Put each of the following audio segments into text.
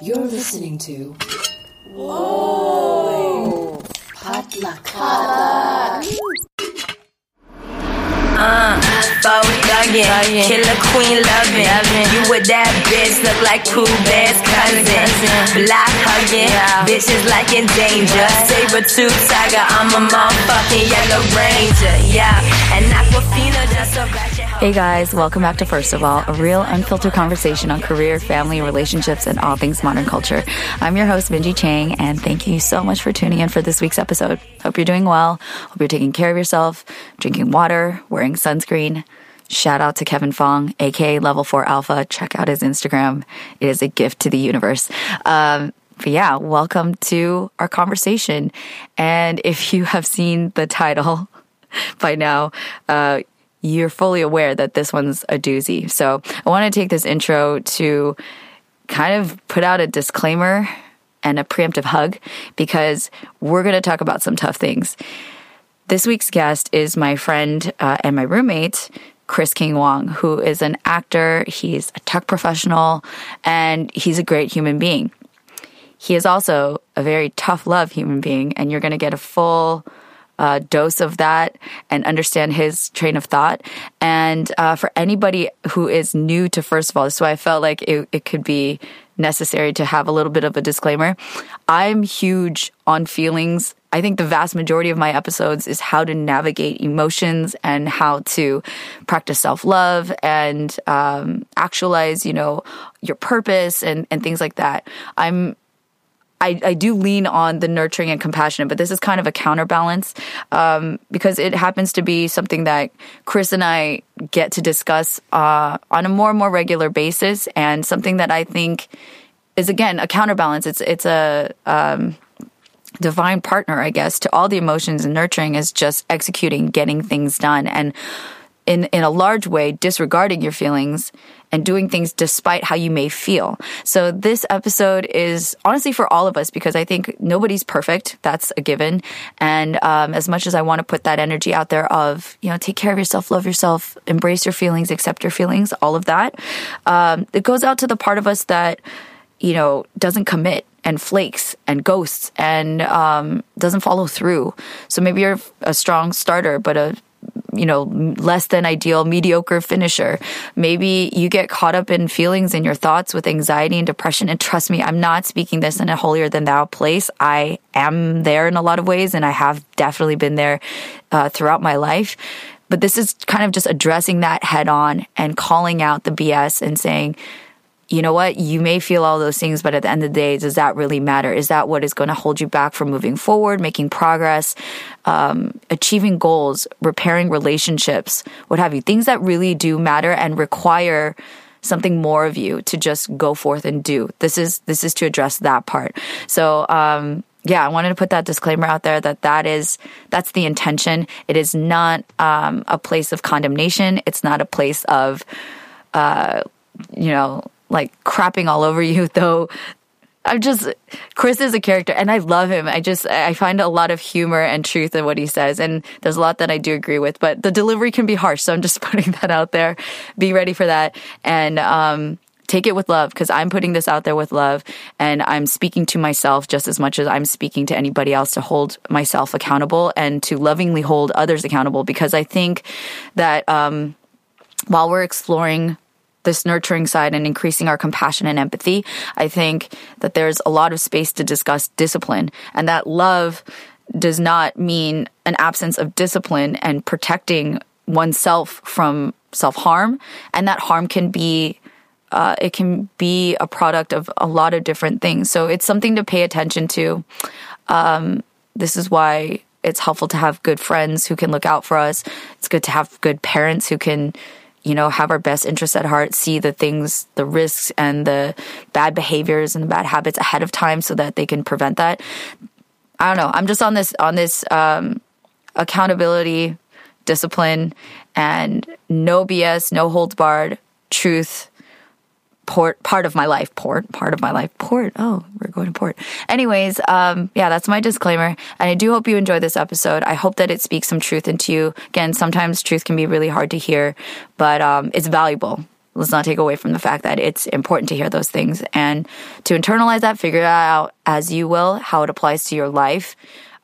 You're listening to. Whoa! Potluck. Uh, faux thuggin', killer queen lovin'. You with that bitch look like cool best cousin. Block hugging, bitches like in danger. Saber tooth tiger, I'm a motherfucking yellow ranger. Yeah, and Aquafina just ratchet. Hey guys, welcome back to First of All, a real unfiltered conversation on career, family, relationships, and all things modern culture. I'm your host, Minji Chang, and thank you so much for tuning in for this week's episode. Hope you're doing well. Hope you're taking care of yourself, drinking water, wearing sunscreen. Shout out to Kevin Fong, aka Level 4 Alpha. Check out his Instagram. It is a gift to the universe. Um, but yeah, welcome to our conversation. And if you have seen the title by now, uh, you're fully aware that this one's a doozy. So I want to take this intro to kind of put out a disclaimer and a preemptive hug because we're going to talk about some tough things. This week's guest is my friend uh, and my roommate, Chris King Wong, who is an actor, he's a tech professional, and he's a great human being. He is also a very tough love human being, and you're going to get a full uh, dose of that and understand his train of thought. And uh, for anybody who is new to First of All, so I felt like it, it could be necessary to have a little bit of a disclaimer. I'm huge on feelings. I think the vast majority of my episodes is how to navigate emotions and how to practice self love and um, actualize, you know, your purpose and, and things like that. I'm I, I do lean on the nurturing and compassionate, but this is kind of a counterbalance um, because it happens to be something that Chris and I get to discuss uh, on a more and more regular basis, and something that I think is again a counterbalance. It's it's a um, divine partner, I guess, to all the emotions and nurturing is just executing, getting things done, and in in a large way disregarding your feelings and doing things despite how you may feel. So this episode is honestly for all of us because I think nobody's perfect. That's a given. And um, as much as I want to put that energy out there of you know take care of yourself, love yourself, embrace your feelings, accept your feelings, all of that, um, it goes out to the part of us that you know doesn't commit and flakes and ghosts and um, doesn't follow through. So maybe you're a strong starter, but a you know, less than ideal, mediocre finisher. Maybe you get caught up in feelings and your thoughts with anxiety and depression. And trust me, I'm not speaking this in a holier than thou place. I am there in a lot of ways, and I have definitely been there uh, throughout my life. But this is kind of just addressing that head on and calling out the BS and saying, you know what? You may feel all those things, but at the end of the day, does that really matter? Is that what is going to hold you back from moving forward, making progress, um, achieving goals, repairing relationships, what have you? Things that really do matter and require something more of you to just go forth and do. This is this is to address that part. So. Um, yeah, I wanted to put that disclaimer out there that that is that's the intention. It is not um, a place of condemnation. It's not a place of, uh, you know, like crapping all over you, though. I'm just Chris is a character and I love him. I just I find a lot of humor and truth in what he says and there's a lot that I do agree with, but the delivery can be harsh, so I'm just putting that out there. Be ready for that and um take it with love because I'm putting this out there with love and I'm speaking to myself just as much as I'm speaking to anybody else to hold myself accountable and to lovingly hold others accountable because I think that um while we're exploring this nurturing side and increasing our compassion and empathy, I think that there's a lot of space to discuss discipline and that love does not mean an absence of discipline and protecting oneself from self harm. And that harm can be uh, it can be a product of a lot of different things. So it's something to pay attention to. Um, this is why it's helpful to have good friends who can look out for us. It's good to have good parents who can you know, have our best interests at heart, see the things, the risks and the bad behaviors and the bad habits ahead of time so that they can prevent that. I don't know. I'm just on this, on this, um, accountability, discipline and no BS, no holds barred, truth, port part of my life port part of my life port. Oh we're going to port. Anyways um yeah that's my disclaimer. And i do hope you enjoy this episode. I hope that it speaks some truth into you. Again sometimes truth can be really hard to hear but um it's valuable. Let's not take away from the fact that it's important to hear those things. And to internalize that, figure that out as you will how it applies to your life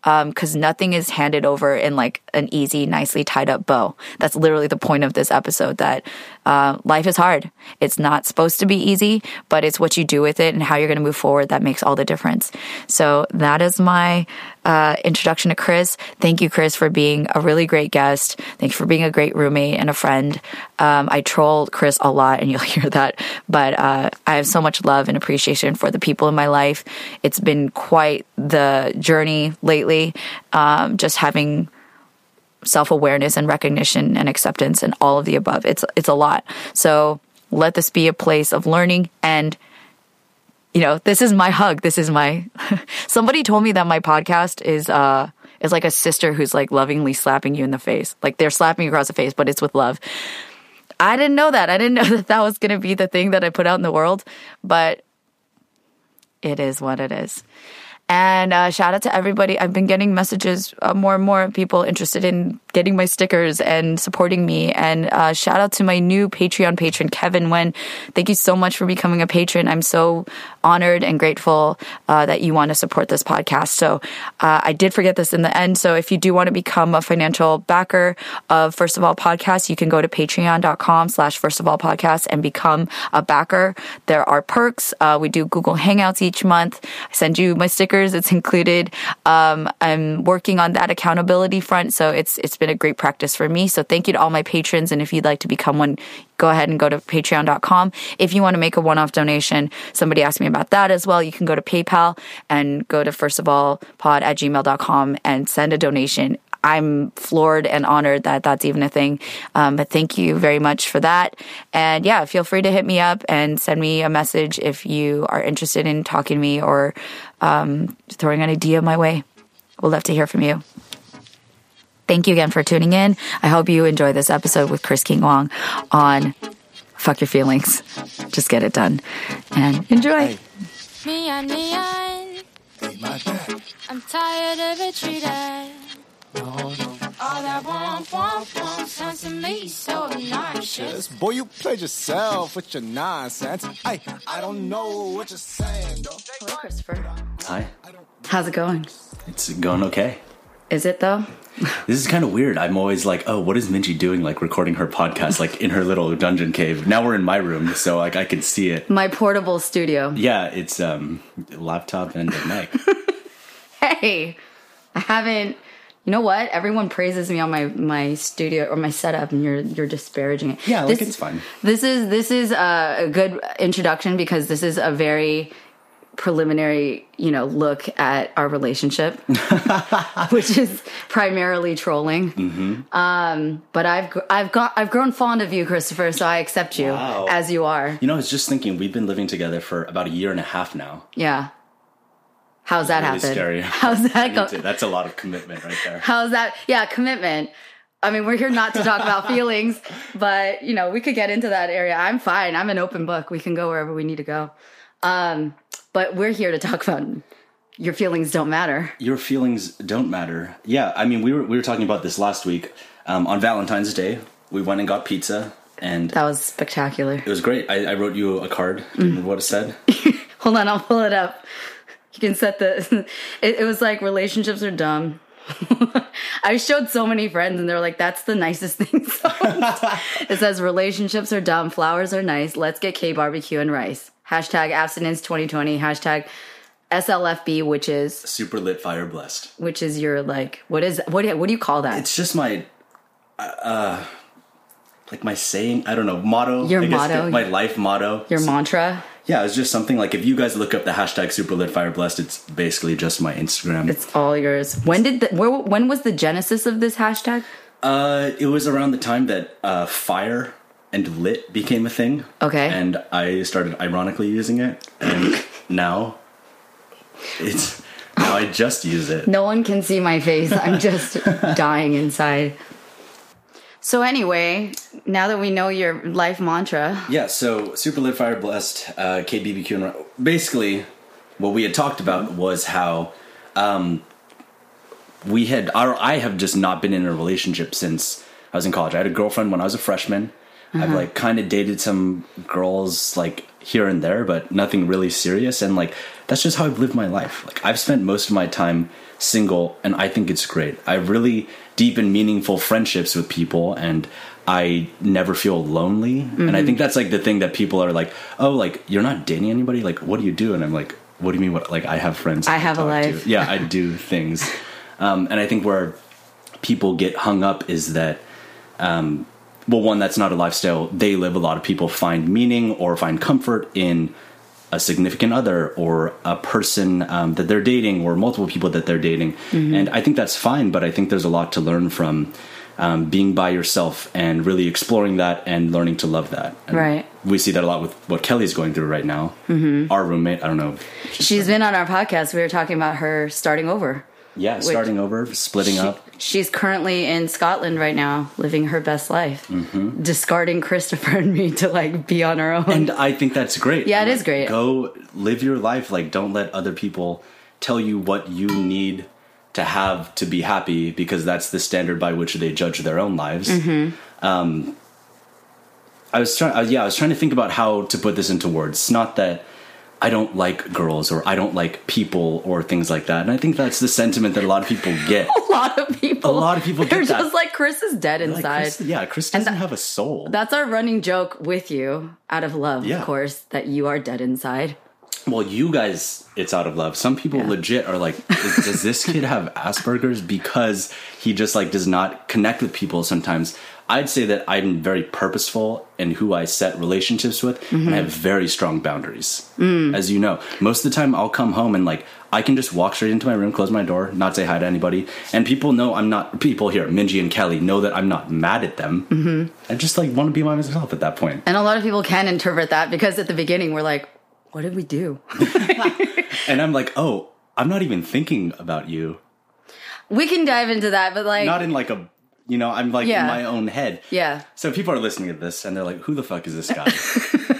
because um, nothing is handed over in like an easy, nicely tied up bow. That's literally the point of this episode that uh, life is hard. It's not supposed to be easy, but it's what you do with it and how you're going to move forward that makes all the difference. So that is my uh, introduction to Chris. Thank you, Chris, for being a really great guest. Thank you for being a great roommate and a friend. Um, I troll Chris a lot, and you'll hear that, but uh, I have so much love and appreciation for the people in my life. It's been quite the journey lately, um, just having self awareness and recognition and acceptance and all of the above. It's it's a lot. So let this be a place of learning and you know, this is my hug. This is my somebody told me that my podcast is uh is like a sister who's like lovingly slapping you in the face. Like they're slapping you across the face, but it's with love. I didn't know that. I didn't know that that was going to be the thing that I put out in the world, but it is what it is. And uh, shout out to everybody. I've been getting messages, uh, more and more people interested in getting my stickers and supporting me. And uh, shout out to my new Patreon patron, Kevin Wen. Thank you so much for becoming a patron. I'm so honored and grateful uh, that you want to support this podcast. So uh, I did forget this in the end. So if you do want to become a financial backer of First of All Podcast, you can go to patreon.com slash First of All Podcast and become a backer. There are perks. Uh, we do Google Hangouts each month. I send you my stickers. It's included. Um, I'm working on that accountability front, so it's it's been a great practice for me. So thank you to all my patrons, and if you'd like to become one, go ahead and go to patreon.com. If you want to make a one-off donation, somebody asked me about that as well. You can go to PayPal and go to first of all pod at gmail.com and send a donation. I'm floored and honored that that's even a thing. Um, but thank you very much for that. And yeah, feel free to hit me up and send me a message if you are interested in talking to me or um, throwing an idea my way. We'll love to hear from you. Thank you again for tuning in. I hope you enjoy this episode with Chris King Wong on Fuck Your Feelings. Just get it done and enjoy. Me and me I'm tired of it treated. All that womp womp womp sounds to me so obnoxious. Boy, you played yourself with your nonsense. I I don't know what you're saying. Though. Hello, Christopher. Hi. How's it going? It's going okay. Is it though? This is kind of weird. I'm always like, oh, what is Minji doing? Like recording her podcast, like in her little dungeon cave. Now we're in my room, so like I can see it. My portable studio. Yeah, it's um laptop and a mic. Hey, I haven't. You know what? Everyone praises me on my my studio or my setup, and you're you're disparaging it. Yeah, like it's fine. This is this is a, a good introduction because this is a very preliminary, you know, look at our relationship, which is primarily trolling. Mm-hmm. Um, but I've I've got I've grown fond of you, Christopher. So I accept you Wow. as you are. You know, I was just thinking we've been living together for about a year and a half now. Yeah. How's that really happen? scary. How's that go? that's a lot of commitment right there. How's that? Yeah, commitment. I mean, we're here not to talk about feelings, but you know, we could get into that area. I'm fine. I'm an open book. We can go wherever we need to go. Um, but we're here to talk about your feelings don't matter. Your feelings don't matter. Yeah, I mean, we were we were talking about this last week um, on Valentine's Day. We went and got pizza, and That was spectacular. it was great. I, I wrote you a card. You remember what it said? Hold on, I'll pull it up. You can set the. It, it was like relationships are dumb. I showed so many friends, and they're like, "That's the nicest thing." It says relationships are dumb, flowers are nice. Let's get K barbecue and rice. Hashtag abstinence 2020. Hashtag SLFB, which is Super lit, fire blessed. which is your like what is what do you, what do you call that? It's just my, uh, like my saying. I don't know motto. Your motto. My life motto. your mantra. Yeah, it's just something like if you guys look up the hashtag super lit fire blessed, it's basically just my Instagram. It's all yours. When did the where, when was the genesis of this hashtag? uh, it was around the time that uh, fire and lit became a thing. Okay. And I started ironically using it, and now it's now I just use it. No one can see my face. I'm just dying inside. So anyway, now that we know your life mantra, Yeah, so Super Lit Fire Blessed, uh, KBBQ, and basically what we had talked about was how um, we had, our, I have just not been in a relationship since I was in college. I had a girlfriend when I was a freshman. I've like kind of dated some girls like here and there, but nothing really serious. And like that's just how I've lived my life. Like I've spent most of my time single, and I think it's great. I have really deep and meaningful friendships with people, and I never feel lonely. And I think that's like the thing that people are like, oh, like you're not dating anybody. Like what do you do? And I'm like, what do you mean? What like I have friends. I have a talk to. life. Yeah, I do things. Um, and I think where people get hung up is that um, well one that's not a lifestyle they live a lot of people find meaning or find comfort in a significant other or a person um, that they're dating or multiple people that they're dating Mm-hmm. and i think that's fine but i think there's a lot to learn from um, being by yourself and really exploring that and learning to love that And Right. we see that a lot with what kelly's going through right now mm-hmm. our roommate i don't know She's been on our podcast. We were talking about her starting over. yeah starting over splitting She- up She's currently in Scotland right now, living her best life, Mm-hmm. discarding Christopher and me to like be on our own. and I think that's great. Yeah, it Like, is great. Go live your life. Like, don't let other people tell you what you need to have to be happy because that's the standard by which they judge their own lives. Mm-hmm. Um, I was trying. Uh, yeah, I was trying to think about how to put this into words. It's not that. I don't like girls or I don't like people or things like that. And I think that's the sentiment that a lot of people get. a lot of people, A lot of people they're get that. just like Chris is dead Like, inside. Chris, yeah, Chris doesn't that- have a soul. That's our running joke with you, out of love, Yeah. of course, that you are dead inside. Well, you guys, it's out of love. Some people Yeah. legit are like, does this kid have Asperger's because he just like does not connect with people sometimes? I'd say that I'm very purposeful in who I set relationships with, and I have very strong boundaries. As you know, most of the time I'll come home and like I can just walk straight into my room, close my door, not say hi to anybody, and people know I'm not. People here, Minji and Kelly, know that I'm not mad at them. Mm-hmm. I just like want to be by myself at that point. And a lot of people can interpret that because at the beginning we're like, what did we do? And I'm like, oh, I'm not even thinking about you. we can dive into that, but like, not in like a you know i'm like Yeah. in my own head yeah. so people are listening to this and they're like who the fuck is this guy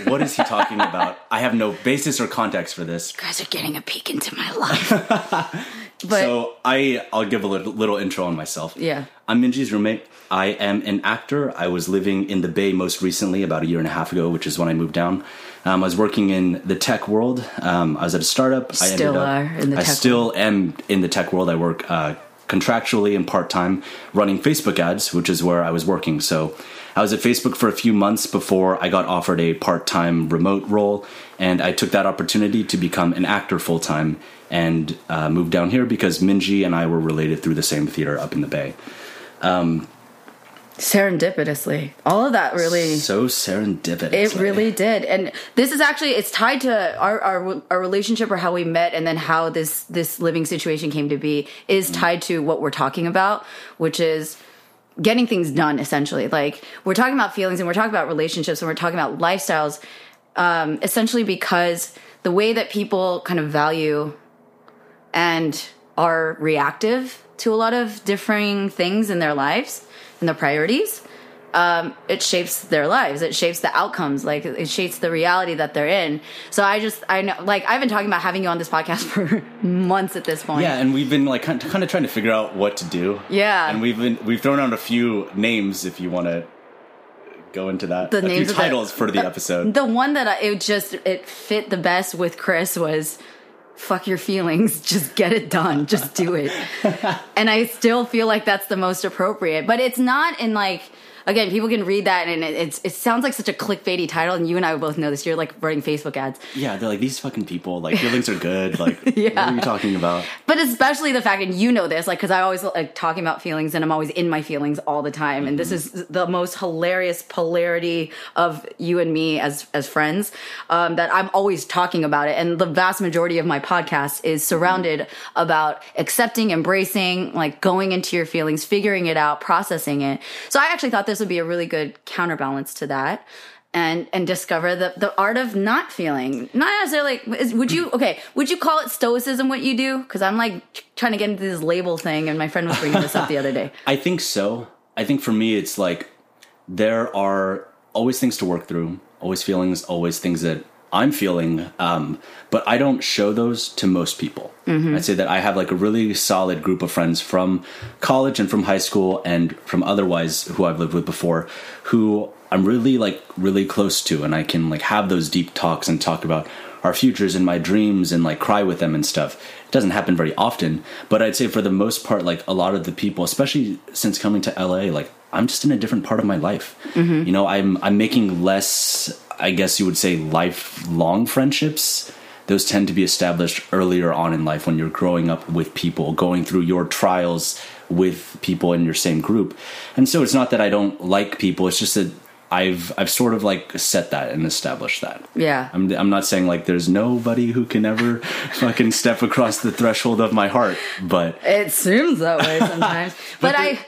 what is he talking about i have no basis or context for this You guys are getting a peek into my life. but so i i'll give a little, little intro on myself Yeah. i'm minji's roommate i am an actor i was living in the bay most recently about a year and a half ago which is when i moved down um, I was working in the tech world. Um, I was at a startup. I Still ended up, are in the I tech still am in the tech world. I work uh, contractually and part time running Facebook ads, which is where I was working. So I was at Facebook for a few months before I got offered a part time remote role, and I took that opportunity to become an actor full time and uh, moved down here because Minji and I were related through the same theater up in the Bay. Serendipitously, all of that really. So serendipitous. It really did, and this is actually it's tied to our, our our relationship or how we met, and then how this this living situation came to be is tied to what we're talking about, which is getting things done. Essentially, like we're talking about feelings and we're talking about relationships and we're talking about lifestyles. Um, essentially, because the way that people kind of value and are reactive to a lot of differing things in their lives and their priorities um, it shapes their lives it shapes the outcomes like it shapes the reality that they're in so i just i know like i've been talking about having you on this podcast for months at this point Yeah, and we've been like kind of, trying to figure out what to do. Yeah. and we've been we've thrown out a few names if you want to go into that. The a names few of the- titles for the episode. the one that I, it just it fit the best with chris was fuck your feelings just get it done just do it. And i still feel like that's the most appropriate but it's not in like again people can read that and it, it's it sounds like such a clickbaity title and you and i both know this you're like running facebook ads yeah, they're like these fucking people. Like feelings are good. Like what Yeah. are you talking about? but especially the fact and you know this like because i always like talking about feelings and i'm always in my feelings all the time and this is the most hilarious polarity of you and me as as friends um, that i'm always talking about it and the vast majority of my podcast is surrounded about accepting embracing like going into your feelings figuring it out processing it so i actually thought this would be a really good counterbalance to that and and discover the the art of not feeling not necessarily like is, would you okay would you call it stoicism what you do? Because i'm like trying to get into this label thing and my friend was bringing this up the other day. I think so. I think for me, it's like there are always things to work through, always feelings, always things that I'm feeling, um, but I don't show those to most people. I'd say that I have like a really solid group of friends from college and from high school and from otherwise who I've lived with before who I'm really like really close to and I can like have those deep talks and talk about our futures and my dreams and like cry with them and stuff. It doesn't happen very often, but I'd say for the most part, like a lot of the people, especially since coming to LA, like I'm just in a different part of my life. You know, I'm I'm making less, I guess you would say, lifelong friendships. Those tend to be established earlier on in life when you're growing up with people, going through your trials with people in your same group. And so it's not that I don't like people, it's just that I've I've sort of like set that and established that. Yeah. I'm I'm not saying like there's nobody who can ever fucking step across the threshold of my heart, but It seems that way sometimes. but I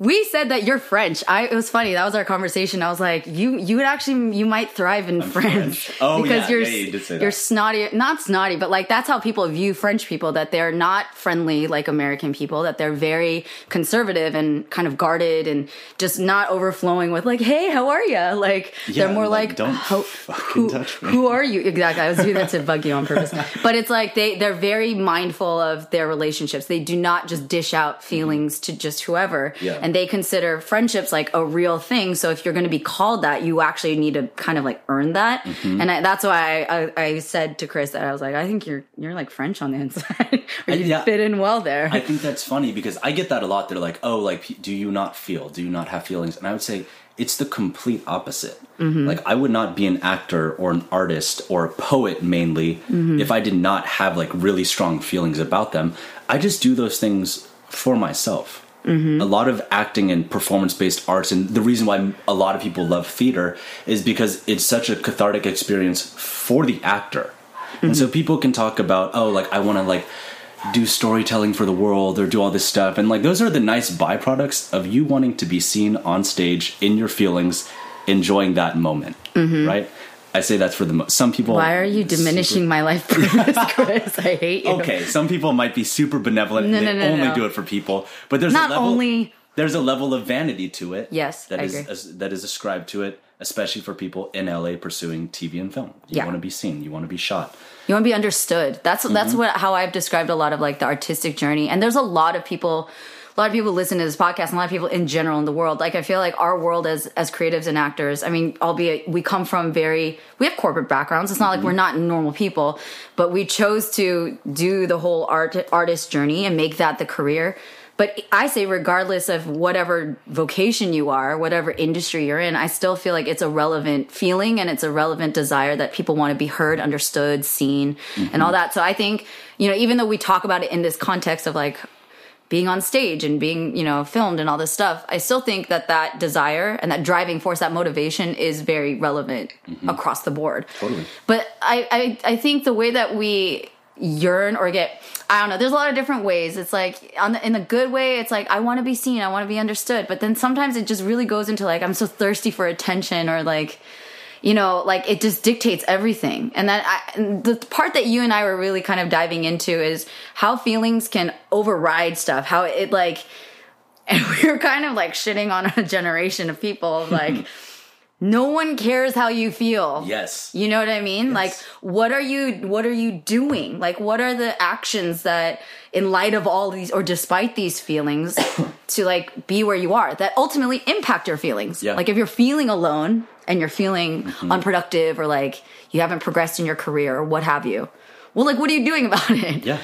we said that you're French. I it was funny. That was our conversation. I was like, you you would actually you might thrive in France. French. Oh, because yeah, you're yeah, you you're snotty not snotty, but like that's how people view French people, that they're not friendly like American people, that they're very conservative and kind of guarded and just not overflowing with like, hey, how are you? Like Yeah, they're more like, like, don't "How- fucking who, touch me." who are you? Exactly. I was doing that to bug you on purpose. But it's like they they're very mindful of their relationships. They do not just dish out mm-hmm. feelings to just whoever. Yeah. And they consider friendships like a real thing. So if you're going to be called that, you actually need to kind of like earn that. Mm-hmm. And I, that's why I, I, I said to Chris that I was like, I think you're you're like French on the inside. or you yeah. fit in well there. I think that's funny because I get that a lot. They're like, "Oh, like, do you not feel? Do you not have feelings?" And I would say it's the complete opposite. Like, I would not be an actor or an artist or a poet mainly if I did not have like really strong feelings about them. I just do those things for myself. Mm-hmm. A lot of acting and performance based arts, and the reason why a lot of people love theater is because it's such a cathartic experience for the actor. And so mm-hmm. people can talk about, oh, like I want to like do storytelling for the world or do all this stuff, and like those are the nice byproducts of you wanting to be seen on stage in your feelings, enjoying that moment, mm-hmm. right? I say that's for the mo- some people. Why are you diminishing my life purpose, Chris? I hate you. Okay, some people might be super benevolent No, and no, they no, only no. do it for people, but there's Not a level, only- there's a level of vanity to it. Yes, that I is agree. that is ascribed to it, especially for people in LA pursuing TV and film. You Yeah. want to be seen, you want to be shot. You want to be understood. That's Mm-hmm. that's what how I've described a lot of like the artistic journey. And there's a lot of people a lot of people listen to this podcast and a lot of people in general in the world. Like I feel like our world as as creatives and actors, I mean, albeit we come from very we have corporate backgrounds. It's not Mm-hmm. like we're not normal people, but we chose to do the whole art artist journey and make that the career. But I say, regardless of whatever vocation you are, whatever industry you're in, I still feel like it's a relevant feeling and it's a relevant desire that people want to be heard, understood, seen, and all that. So I think, you know, even though we talk about it in this context of like being on stage and being, you know, filmed and all this stuff, I still think that that desire and that driving force, that motivation is very relevant mm-hmm. across the board. Totally. But I, I, I think the way that we yearn or get, I don't know, there's a lot of different ways. It's like on the, in the good way, it's like, I want to be seen, I want to be understood. But then sometimes it just really goes into like, I'm so thirsty for attention or like, you know, like it just dictates everything. And that I, the part that you and I were really kind of diving into is how feelings can override stuff, how it like, and we were kind of like shitting on a generation of people like, no one cares how you feel. Yes. You know what I mean? Like what are you what are you doing? Like what are the actions that in light of all these or despite these feelings to like be where you are that ultimately impact your feelings. Yeah. Like if you're feeling alone and you're feeling mm-hmm. unproductive or like you haven't progressed in your career or what have you. Well, like what are you doing about it? Yeah.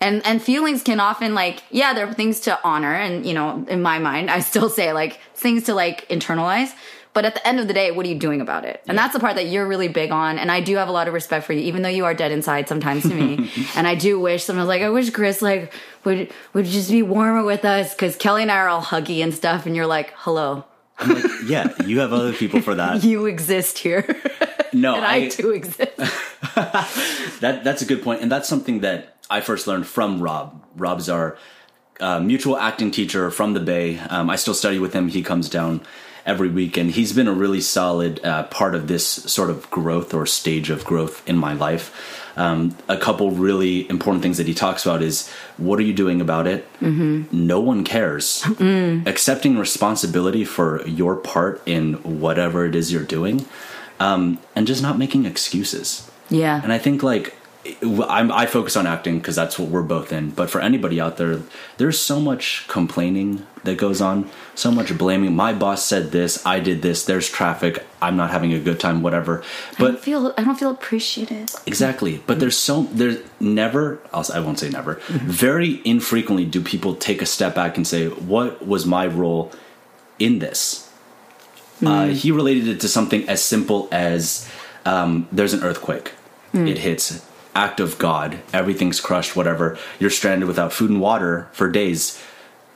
and and feelings can often like yeah there are things to honor and you know in my mind i still say like things to like internalize but at the end of the day what are you doing about it and that's the part that you're really big on and i do have a lot of respect for you even though you are dead inside sometimes to me and i do wish someone was like i wish chris like would would just be warmer with us because kelly and i are all huggy and stuff and you're like hello I'm like, yeah, you have other people for that. you exist here No, and I, too exist That that's a good point, and that's something that I first learned from Rob. Rob's our uh, mutual acting teacher from the Bay. Um, I still study with him. He comes down every week, and he's been a really solid uh, part of this sort of growth or stage of growth in my life. Um, a couple really important things that he talks about is what are you doing about it? Mm-hmm. No one cares. Accepting responsibility for your part in whatever it is you're doing, um, and just not making excuses. Yeah. And I think like I'm, I focus on acting because that's what we're both in. But for anybody out there, there's so much complaining that goes on, so much blaming. My boss said this, I did this. There's traffic. I'm not having a good time. Whatever. I don't But feel I don't feel appreciated. exactly. But there's so there's never. I'll, I won't say never. Very infrequently do people take a step back and say, "What was my role in this?" Uh, he related it to something as simple as um, there's an earthquake. It hits. Act of God. Everything's crushed. Whatever. You're stranded without food and water for days.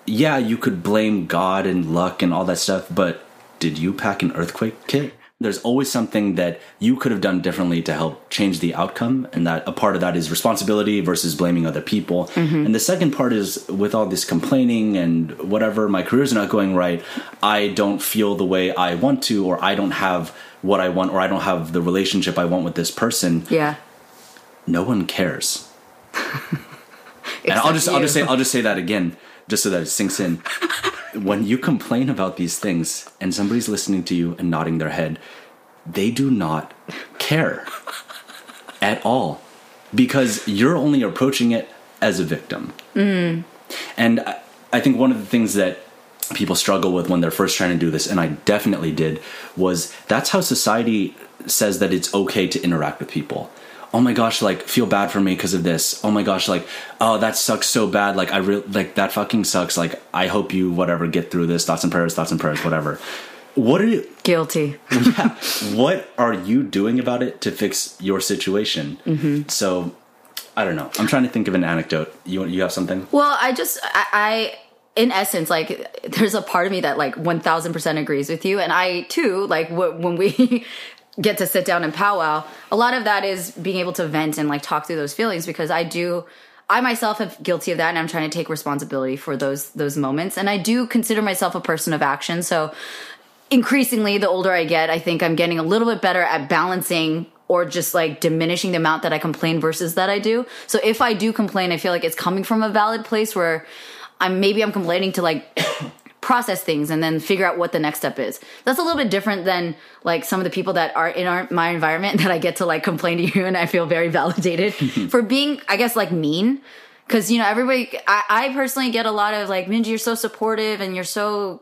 Yeah, you could blame God and luck and all that stuff, but did you pack an earthquake kit? There's always something that you could have done differently to help change the outcome, and that a part of that is responsibility versus blaming other people. Mm-hmm. And the second part is with all this complaining and whatever, my career's not going right. I don't feel the way I want to, or I don't have what I want, or I don't have the relationship I want with this person. Yeah. No one cares. and I'll just I'll just say I'll just say that again, just so that it sinks in. when you complain about these things and somebody's listening to you and nodding their head, they do not care at all because you're only approaching it as a victim. Mm. And I, I think one of the things that people struggle with when they're first trying to do this, and I definitely did, was that's how society says that it's okay to interact with people. Oh my gosh, like feel bad for me because of this. Oh my gosh, like oh that sucks so bad. Like I really like that fucking sucks. Like I hope you whatever get through this. Thoughts and prayers, thoughts and prayers, whatever. What are you, Guilty. yeah, what are you doing about it to fix your situation? Mm-hmm. So I don't know. I'm trying to think of an anecdote. You you have something? Well, I just I, I in essence like there's a part of me that like 1000% agrees with you and I too like w- when we get to sit down and powwow, a lot of that is being able to vent and like talk through those feelings because I do I myself am guilty of that and I'm trying to take responsibility for those those moments and I do consider myself a person of action. So increasingly the older I get, I think I'm getting a little bit better at balancing or just like diminishing the amount that I complain versus that I do. So if I do complain, I feel like it's coming from a valid place where I'm maybe I'm complaining to like process things and then figure out what the next step is. That's a little bit different than like some of the people that are in our, my environment that I get to like complain to you and I feel very validated for being, I guess, like mean. Cause you know, everybody, I, I personally get a lot of like, Minji, you're so supportive and you're so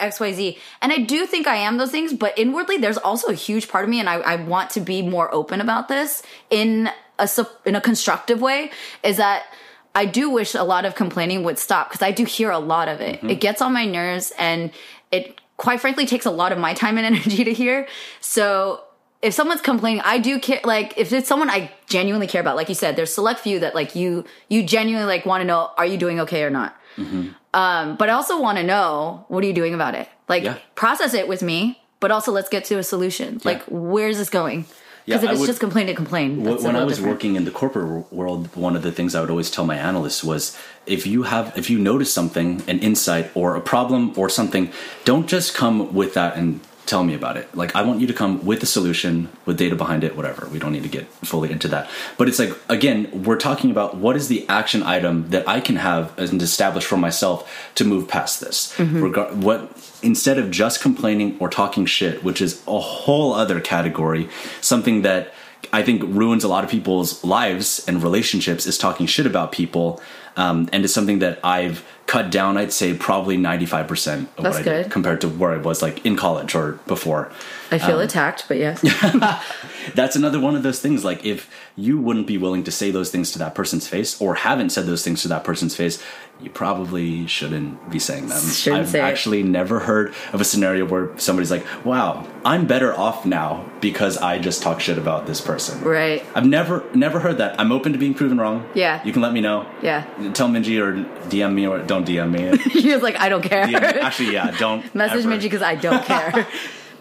XYZ. And I do think I am those things, but inwardly there's also a huge part of me and I, I want to be more open about this in a, in a constructive way is that I do wish a lot of complaining would stop because I do hear a lot of it. It gets on my nerves and it quite frankly takes a lot of my time and energy to hear. So if someone's complaining, I do care. Like if it's someone I genuinely care about, like you said, there's select few that like you you genuinely like want to know, are you doing okay or not? Um, but I also want to know what are you doing about it? Like Yeah. process it with me, but also let's get to a solution. Like where's this going? Because Yeah, if I it's would- just complain to complain, Wh- when I was different. working in the corporate world, one of the things I would always tell my analysts was if you have if you notice something, an insight or a problem or something, don't just come with that and tell me about it. Like I want you to come with a solution, with data behind it, whatever. We don't need to get fully into that. But it's like again, we're talking about what is the action item that I can have and establish for myself to move past this. Regar- what instead of just complaining or talking shit, which is a whole other category, something that I think ruins a lot of people's lives and relationships is talking shit about people, um, and it's something that I've cut down. I'd say probably ninety five percent of That's what I did good. compared to where I was like in college or before. I um, feel attacked, but yes. That's another one of those things. Like if you wouldn't be willing to say those things to that person's face, or haven't said those things to that person's face, you probably shouldn't be saying them. Shouldn't I've say it. actually never heard of a scenario where somebody's like, "Wow, I'm better off now because I just talk shit about this person." right. I've never never heard that. I'm open to being proven wrong. Yeah. You can let me know. Yeah. Tell Minji or DM me or don't DM me. He was like, I don't care. Actually, yeah, don't Message ever. Minji because I don't care.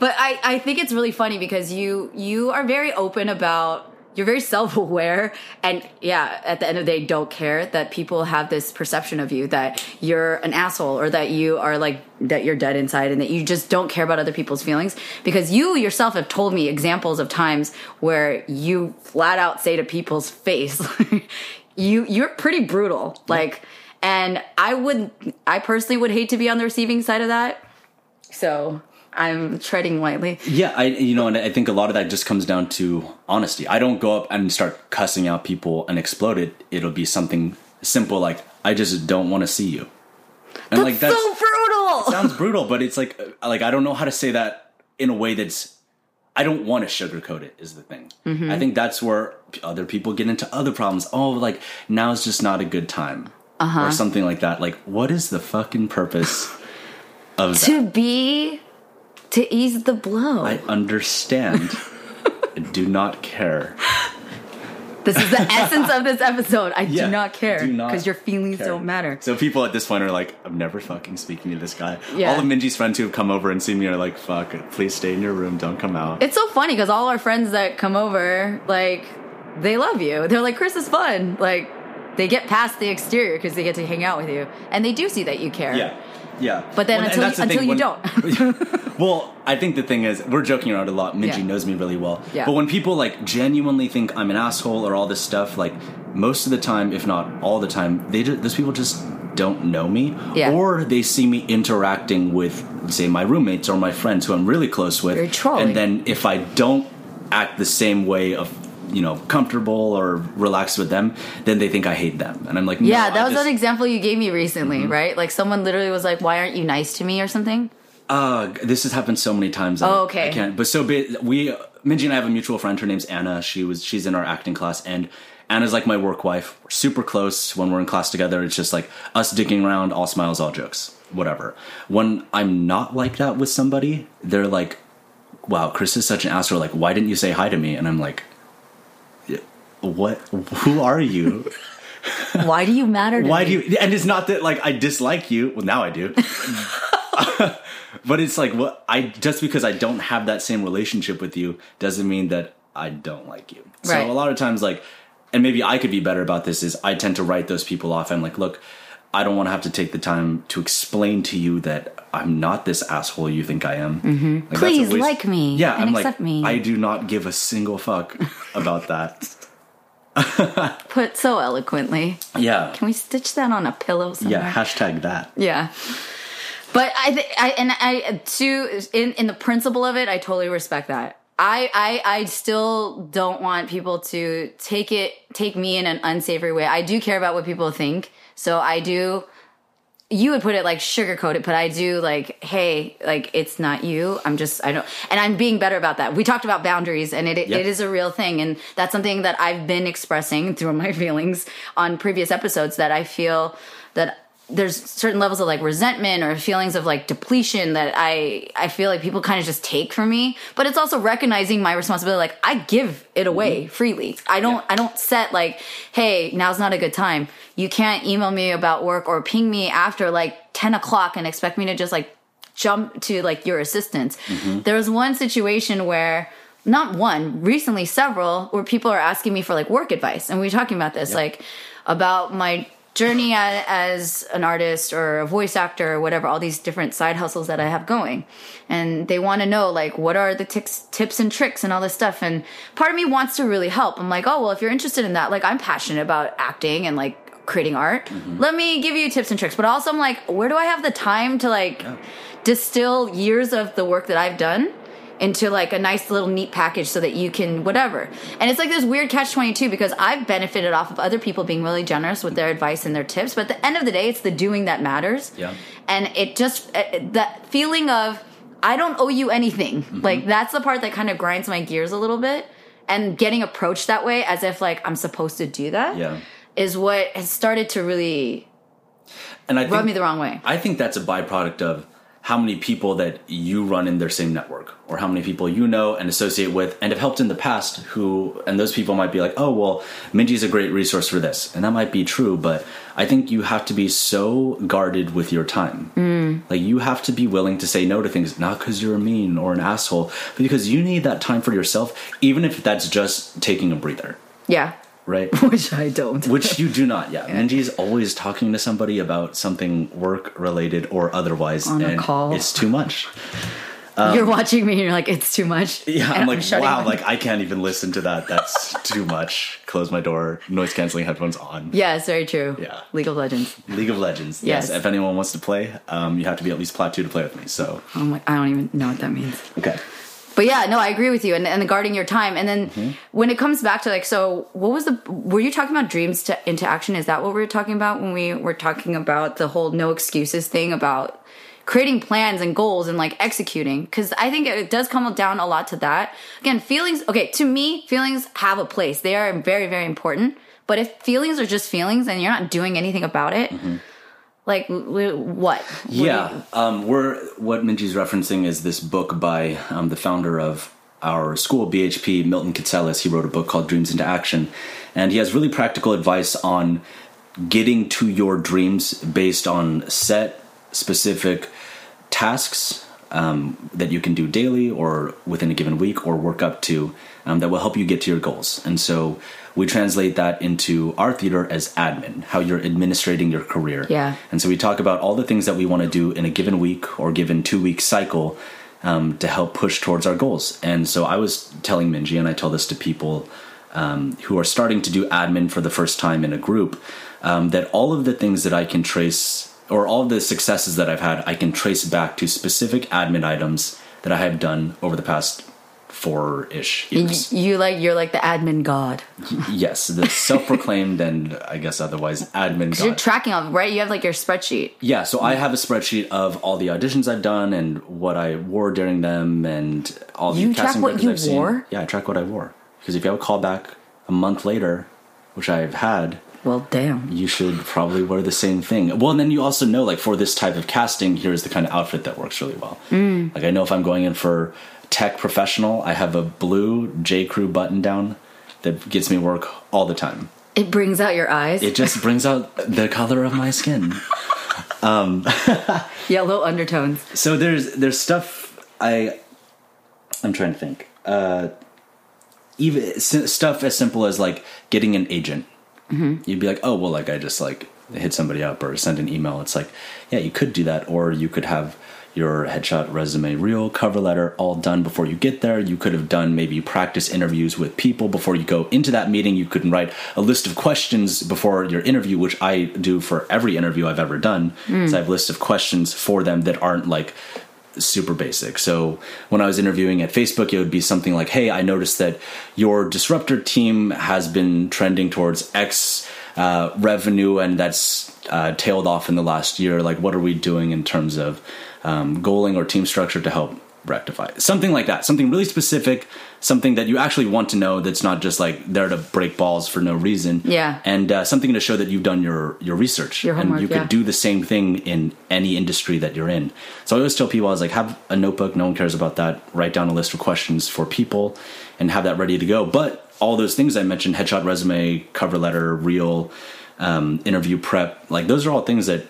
but I, I think it's really funny because you you are very open about you're very self-aware and yeah at the end of the day don't care that people have this perception of you that you're an asshole or that you are like that you're dead inside and that you just don't care about other people's feelings. Because you yourself have told me examples of times where you flat out say to people's face you you're pretty brutal. Like and i would i personally would hate to be on the receiving side of that. So I'm treading lightly. Yeah, I you know, and I think a lot of that just comes down to honesty. I don't go up and start cussing out people and explode it. It'll be something simple like I just don't want to see you. And like so brutal. sounds brutal, but it's like uh, like I don't know how to say that in a way that's I don't want to sugarcoat it is the thing. Mm-hmm. I think that's where other people get into other problems. Oh, like now's just not a good time. Uh-huh. Or something like that. Like what is the fucking purpose of that? to be to ease the blow. I understand. I do not care. this is the essence of this episode. I Yeah, do not care because your feelings care. don't matter. So people at this point are like, I'm never fucking speaking to this guy. Yeah. All of Minji's friends who have come over and seen me are like, fuck, please stay in your room, don't come out. It's so funny because all our friends that come over, like, they love you. They're like, Chris is fun. Like, they get past the exterior because they get to hang out with you, and they do see that you care. yeah. Yeah. But then Well, until the until you don't. Well, I think the thing is, we're joking around a lot. Minji Yeah. knows me really well. Yeah. But when people like genuinely think I'm an asshole or all this stuff, like most of the time, if not all the time, they just, those people just don't know me, Yeah. or they see me interacting with, say, my roommates or my friends who I'm really close with, and then if I don't act the same way of you know comfortable or relaxed with them, then they think I hate them, and I'm like, no, yeah, I that was just- an example you gave me recently, Mm-hmm. right? Like, someone literally was like, "Why aren't you nice to me?" or something. Uh, this has happened so many times. Oh, okay. I can't. But so we, Minji and I have a mutual friend. Her name's Anna. She was she's in our acting class, and Anna's like my work wife. We're super close when we're in class together. It's just like us dicking around, all smiles, all jokes, whatever. When I'm not like that with somebody, they're like, "Wow, Chris is such an asshole. Like, why didn't you say hi to me?" And I'm like, "Yeah, "What? Who are you?" Why do you matter? To Why me? do you? And it's not that like I dislike you. Well, now I do. but it's like what I just because I don't have that same relationship with you doesn't mean that I don't like you. So Right. a lot of times, like, and maybe I could be better about this. Is I tend to write those people off. I'm like, look, I don't want to have to take the time to explain to you that I'm not this asshole you think I am. Mm-hmm. Please like me Yeah, and I'm accept like, me. I do not give a single fuck about that. Put so eloquently. Yeah, Can we stitch that on a pillow somewhere? yeah. Hashtag that. Yeah. But I, th- I and I too in in the principle of it, I totally respect that. I, I I still don't want people to take it take me in an unsavory way. I do care about what people think, so I do. You would put it like sugarcoat it, but I do like, hey, like it's not you. I'm just I don't, and I'm being better about that. We talked about boundaries, and it Yeah. it is a real thing, and that's something that I've been expressing through my feelings on previous episodes. That I feel that there's certain levels of like resentment or feelings of like depletion that I I feel like people kind of just take from me. But it's also recognizing my responsibility. Like I give it away mm-hmm. freely. I don't I don't set like, hey, now's not a good time. You can't email me about work or ping me after like ten o'clock and expect me to just like jump to like your assistance. Mm-hmm. There was one situation where not one, recently several, where people are asking me for like work advice. And we were talking about this, like about my journey as an artist or a voice actor or whatever, all these different side hustles that I have going. And they want to know like what are the tics, tips and tricks and all this stuff. And part of me wants to really help. I'm like, oh, well, if you're interested in that, like I'm passionate about acting and like creating art. Mm-hmm. Let me give you tips and tricks. But also I'm like, where do I have the time to like distill years of the work that I've done into like a nice little neat package so that you can whatever. And it's like this weird catch 22 because I've benefited off of other people being really generous with their advice and their tips, but at the end of the day it's the doing that matters. Yeah. And it just uh, that feeling of I don't owe you anything. Like that's the part that kind of grinds my gears a little bit. And getting approached that way as if like I'm supposed to do that is Yeah. what has started to really And I rub think, me the wrong way. I think that's a byproduct of how many people that you run in their same network or how many people you know and associate with and have helped in the past who and those people might be like oh well minji's a great resource for this. And that might be true but i think you have to be so guarded with your time. Mm. Like you have to be willing to say no to things not because you're a mean or an asshole but because you need that time for yourself even if that's just taking a breather. Yeah. Right Which I don't. which you do not, yeah. Minji's always talking to somebody about something work related or otherwise, On a and call. it's too much. you're watching me and you're like, it's too much. Yeah, And I'm like, wow, like I can't even listen to that. That's too much. Close my door. Noise canceling headphones on. Yeah, it's very true. Yeah. League of Legends. League of Legends. Yes. Yes. If anyone wants to play, um, you have to be at least plat two to play with me. So Oh my, I don't even know what that means. okay. But yeah, no, I agree with you. And, and guarding your time. And then Mm-hmm. when it comes back to like, so what was the, were you talking about dreams to, into action? Is that what we were talking about when we were talking about the whole no excuses thing about creating plans and goals and like executing? Cause I think it does come down a lot to that. Again, feelings, okay, to me, feelings have a place. They are very, very important. But if feelings are just feelings and you're not doing anything about it, like what? Yeah, um, we're what Minji's referencing is this book by um, the founder of our school, BHP, Milton Katselas. He wrote a book called Dreams into Action, and he has really practical advice on getting to your dreams based on set specific tasks um, that you can do daily or within a given week or work up to um, that will help you get to your goals. And so we translate that into our theater as admin, how you're administrating your career. Yeah. And so we talk about all the things that we want to do in a given week or given two week cycle um, to help push towards our goals. And so I was telling Minji, and I tell this to people um, who are starting to do admin for the first time in a group, um, that all of the things that I can trace or all the successes that I've had, I can trace back to specific admin items that I have done over the past four ish years. you like you're like the admin god. yes, the self proclaimed and I guess otherwise admin. God. You're tracking all right. You have like your spreadsheet. Yeah, so I have a spreadsheet of all the auditions I've done and what I wore during them and all the You track casting what you I've seen. wore? Yeah, I track what I wore. Because if you have a callback a month later, which I've had, Well, damn. you should probably wear the same thing. Well, and then you also know, like, for this type of casting, here's the kind of outfit that works really well. Mm. Like, I know if I'm going in for tech professional, I have a blue J. Crew button down that gets me work all the time. It brings out your eyes. It just brings out the color of my skin. Yellow undertones. So there's there's stuff I I'm trying to think. Uh, even stuff as simple as like getting an agent. Mm-hmm. You'd be like, oh well, like I just like hit somebody up or send an email. It's like, yeah, you could do that, or you could have your headshot, resume, reel, cover letter all done before you get there. You could have done maybe practice interviews with people before you go into that meeting. You could write a list of questions before your interview, which I do for every interview I've ever done. Mm. So I have a list of questions for them that aren't like super basic. So when I was interviewing at Facebook, it would be something like, "Hey, I noticed that your disruptor team has been trending towards X uh, revenue, and that's uh, tailed off in the last year. Like, what are we doing in terms of um, goaling or team structure to help rectify something like that? Something really specific, something that you actually want to know. That's not just like there to break balls for no reason. Yeah. and uh, something to show that you've done your your research Your and homework, you could yeah. do the same thing in any industry that you're in. So I always tell people, I was like, have a notebook. No one cares about that. Write down a list of questions for people and have that ready to go. But all those things I mentioned, headshot resume, cover letter, reel, um, interview prep, like those are all things that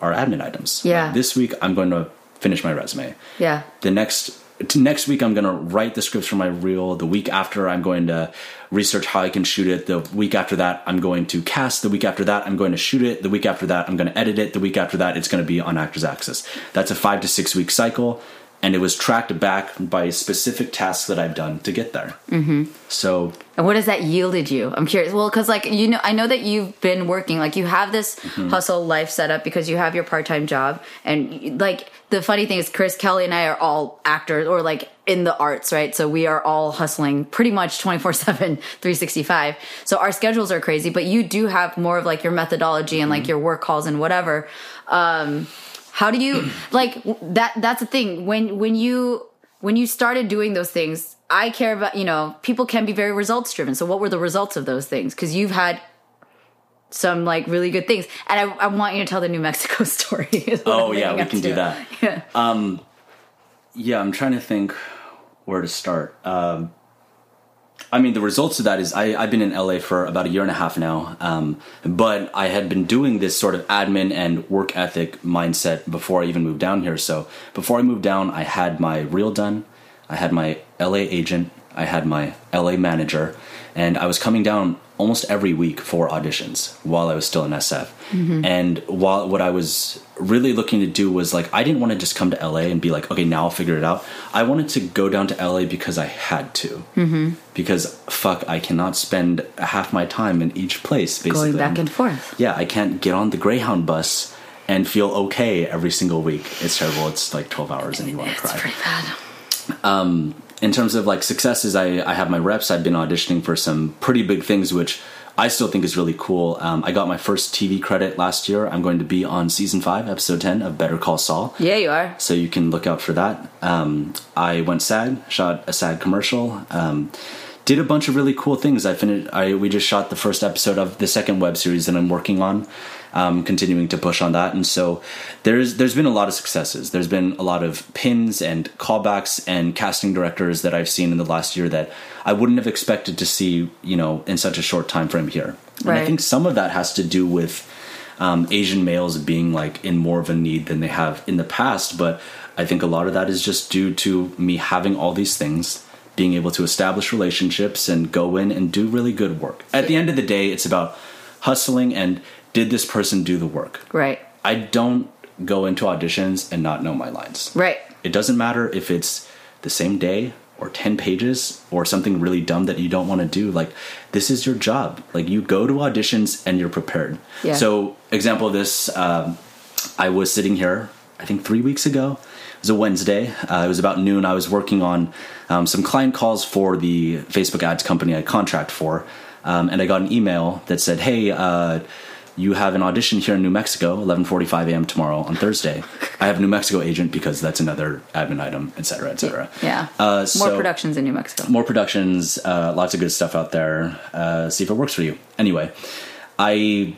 are admin items. Yeah. Like, this week I'm going to finish my resume. Yeah. the next next week i'm going to write the scripts for my reel. The week after i'm going to research how i can shoot it. The week after that i'm going to cast. The week after that i'm going to shoot it. The week after that i'm going to edit it. The week after that it's going to be on actors access. That's a five to six week cycle and it was tracked back by specific tasks that i've done to get there mm-hmm. so And what has that yielded you? I'm curious. Well, because like you know, I know that you've been working. Like you have this Mm-hmm. hustle life set up because you have your part time job, and like the funny thing is, Chris Kelly and I are all actors or like in the arts, right? So we are all hustling pretty much 24 7, 365. So our schedules are crazy, but you do have more of like your methodology and Mm-hmm. like your work calls and whatever. Um, how do you like that? That's the thing when when you when you started doing those things. I care about you know people can be very results driven. So what were the results of those things? Because you've had some like really good things, and I, I want you to tell the New Mexico story. Oh yeah, we can to. do that. Yeah. Yeah, I'm trying to think where to start. Um, I mean, the results of that is I, I've been in LA for about a year and a half now, um, but I had been doing this sort of admin and work ethic mindset before I even moved down here. So before I moved down, I had my reel done, I had my LA agent, I had my LA manager, and I was coming down almost every week for auditions while I was still in SF. And while what I was really looking to do was like I didn't want to just come to LA and be like, okay, now I'll figure it out. I wanted to go down to LA because I had to. Mm-hmm. Because fuck, I cannot spend half my time in each place. Basically, Going back and forth. yeah, I can't get on the Greyhound bus and feel okay every single week. It's terrible. It's like twelve hours and you want to cry. It's pretty bad. In terms of like successes, I, I have my reps. I've been auditioning for some pretty big things, which I still think is really cool. Um, I got my first TV credit last year. I'm going to be on season five, episode 10 of Better Call Saul. Yeah, you are. So you can look out for that. Um, I went SAG, shot a SAG commercial, um, did a bunch of really cool things. I finished. I we just shot the first episode of the second web series that I'm working on, um, continuing to push on that. And so there's there's been a lot of successes. There's been a lot of pins and callbacks and casting directors that I've seen in the last year that I wouldn't have expected to see. You know, in such a short time frame here. And I think some of that has to do with um, Asian males being like in more of a need than they have in the past. But I think a lot of that is just due to me having all these things, being able to establish relationships and go in and do really good work. At the end of the day, it's about hustling and did this person do the work? Right. I don't go into auditions and not know my lines. Right. It doesn't matter if it's the same day or 10 pages or something really dumb that you don't want to do. Like, this is your job. Like, you go to auditions and you're prepared. Yeah. So, example of this, um, I was sitting here, I think three weeks ago. It was a Wednesday. Uh, it was about noon. I was working on um, some client calls for the Facebook ads company I contract for. Um, and I got an email that said, hey, uh, you have an audition here in New Mexico, 11:45 a.m. tomorrow on Thursday. I have a New Mexico agent because that's another admin item, et cetera, et cetera. Yeah. Uh, More so- productions in New Mexico. more productions, uh, lots of good stuff out there. Uh, see if it works for you. Anyway, I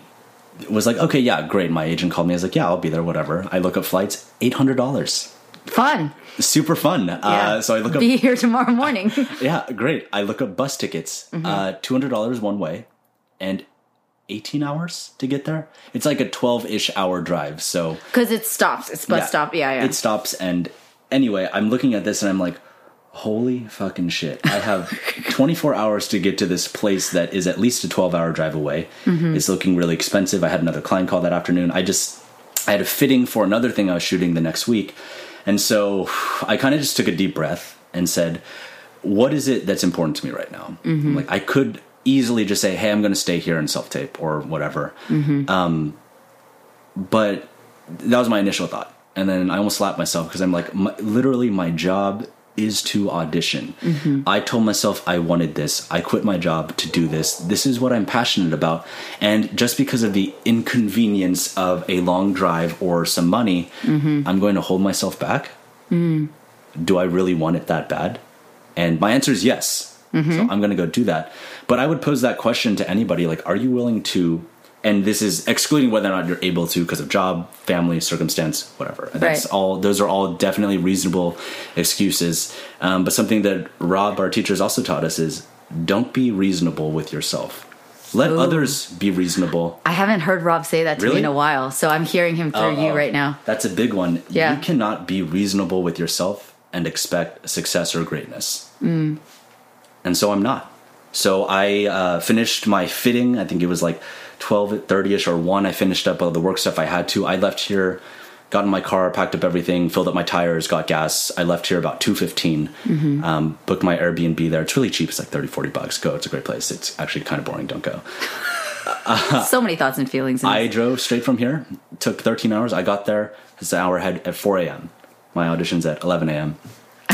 was like, okay, yeah, great. My agent called me. I was like, yeah, I'll be there, whatever. I look up flights, eight hundred dollars. Fun. Super fun. Yeah. Uh, so I look up, Be here tomorrow morning. yeah, great. I look up bus tickets, Mm-hmm. uh, two hundred dollars one way, and eighteen hours to get there. It's like a twelve-ish hour drive. So Because it stops. It's bus Yeah. stop. Yeah, yeah. It stops, and anyway, I'm looking at this and I'm like, holy fucking shit. I have 24 hours to get to this place that is at least a 12 hour drive away. Mm-hmm. It's looking really expensive. I had another client call that afternoon. I just, I had a fitting for another thing I was shooting the next week. And so I kind of just took a deep breath and said, what is it that's important to me right now? Mm-hmm. Like, I could easily just say, hey, I'm going to stay here and self tape or whatever. Um, but that was my initial thought and then i almost slapped myself because i'm like my, literally my job is to audition. Mm-hmm. I told myself i wanted this. I quit my job to do this. This is what i'm passionate about. And just because of the inconvenience of a long drive or some money mm-hmm. i'm going to hold myself back. Mm. Do i really want it that bad? And my answer is yes. So mm-hmm. i'm going to go do that. But i would pose that question to anybody like are you willing to and this is excluding whether or not you're able to because of job family circumstance whatever that's Right. all those are all definitely reasonable excuses um, but something that rob our teachers also taught us is don't be reasonable with yourself let others be reasonable I haven't heard Rob say that to me in a while, so I'm hearing him through you Uh-oh. right now. That's a big one. Yeah. You cannot be reasonable with yourself and expect success or greatness. Mm. And so I'm not. So I uh, finished my fitting. I think it was like 12, 30 ish or 1. I finished up all the work stuff I had to. I left here, got in my car, packed up everything, filled up my tires, got gas. I left here about 2.15, Mm-hmm. um, booked my Airbnb there. It's really cheap. It's like 30, 40 bucks. Go. It's a great place. It's actually kind of boring. Don't go. so many thoughts and feelings. in I drove straight from here. Took 13 hours. I got there. It's an hour ahead at 4 a.m. My audition's at 11 a.m.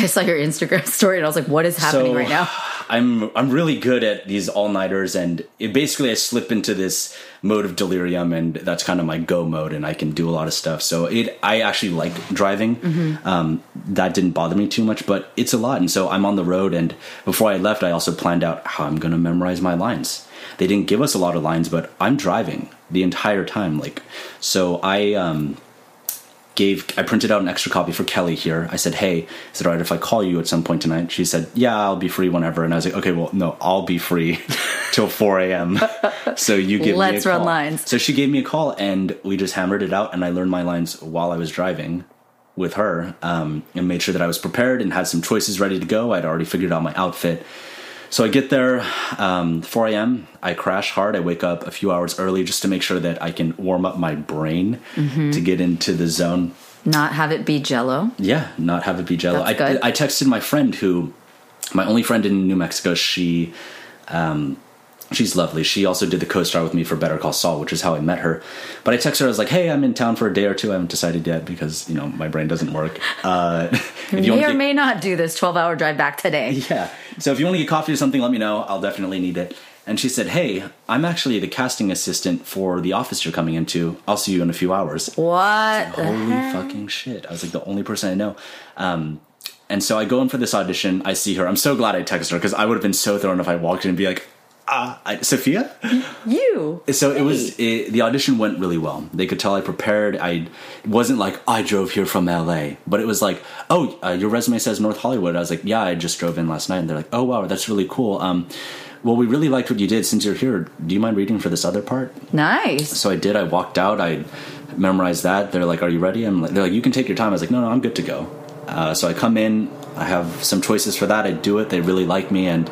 I saw your Instagram story and I was like, what is happening So right now? I'm I'm really good at these all nighters, and it basically I slip into this mode of delirium, and that's kind of my go mode, and I can do a lot of stuff. So it I actually like driving. Mm-hmm. Um, that didn't bother me too much, but it's a lot, and so I'm on the road. And before I left, I also planned out how I'm going to memorize my lines. They didn't give us a lot of lines, but I'm driving the entire time. Like, so I um, gave I printed out an extra copy for Kelly here. I said, "Hey, is it alright if I call you at some point tonight?" She said, "Yeah, I'll be free whenever." And I was like, "Okay, well, no, I'll be free till 4 a.m. so you give Let's me a run call." lines. So she gave me a call, and we just hammered it out. And I learned my lines while I was driving with her, um, and made sure that I was prepared and had some choices ready to go. I'd already figured out my outfit. So I get there, um, 4 a.m. I crash hard. I wake up a few hours early just to make sure that I can warm up my brain Mm-hmm. to get into the zone. Not have it be jello. Yeah, not have it be jello. I. I texted my friend who, my only friend in New Mexico. She, um, she's lovely. She also did the co-star with me for Better Call Saul, which is how I met her. But I texted her. I was like, "Hey, I'm in town for a day or two. I haven't decided yet because you know my brain doesn't work." Uh, if you May wanna or may not do this 12 hour drive back today. yeah. So if you want to get coffee or something, let me know. I'll definitely need it. And she said, "Hey, I'm actually the casting assistant for the office you're coming into. I'll see you in a few hours." What? Holy heck? fucking shit! I was like the only person I know. Um, and so I go in for this audition. I see her. I'm so glad I texted her because I would have been so thrown if I walked in and be like, "Ah, I, Sophia." You. So it was it, the audition went really well. They could tell I prepared. I it wasn't like I drove here from LA, but it was like, oh, uh, your resume says North Hollywood. I was like, yeah, I just drove in last night. And they're like, oh wow, that's really cool. Um, well, we really liked what you did. Since you're here, do you mind reading for this other part? Nice. So I did. I walked out. I memorized that. They're like, "Are you ready?" I'm like, "They're like, you can take your time." I was like, "No, no, I'm good to go." Uh, so I come in. I have some choices for that. I do it. They really like me, and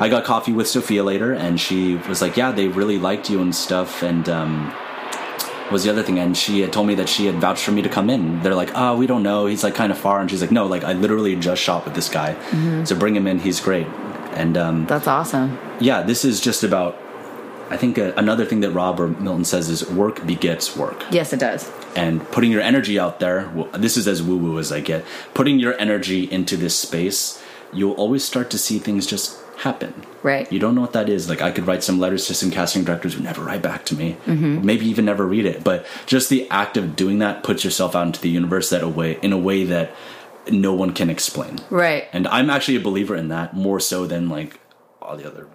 I got coffee with Sophia later, and she was like, "Yeah, they really liked you and stuff." And um, what was the other thing? And she had told me that she had vouched for me to come in. They're like, "Oh, we don't know. He's like kind of far." And she's like, "No, like I literally just shot with this guy, so bring him in. He's great." And um, That's awesome. yeah, this is just about. I think uh, another thing that Rob or Milton says is work begets work, Yes, it does. and putting your energy out there. Well, this is as woo woo as I get. Putting your energy into this space, you'll always start to see things just happen. Right. You don't know what that is. Like I could write some letters to some casting directors who never write back to me, Mm-hmm. maybe even never read it. But just the act of doing that puts yourself out into the universe that a way in a way that no one can explain. Right. And I'm actually a believer in that more so than like all the other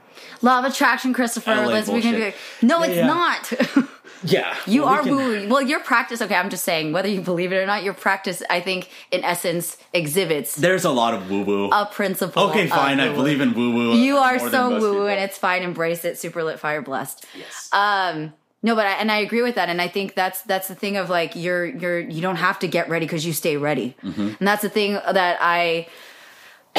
Law of attraction, Christopher. LA Let's we can bullshit. be. No, Yeah, it's yeah. not. Yeah, you well, we are can- woo. Well, your practice. Okay, I'm just saying whether you believe it or not. Your practice, I think, in essence, exhibits There's a lot of woo woo. a principle. Okay, of fine. I believe in woo woo. You are so woo woo, and it's fine. Embrace it. Super lit, fire blessed. yes. Um, no, but I, and I agree with that, and I think that's that's the thing of like you're you're you don't have to get ready because you stay ready, Mm-hmm. and that's the thing that I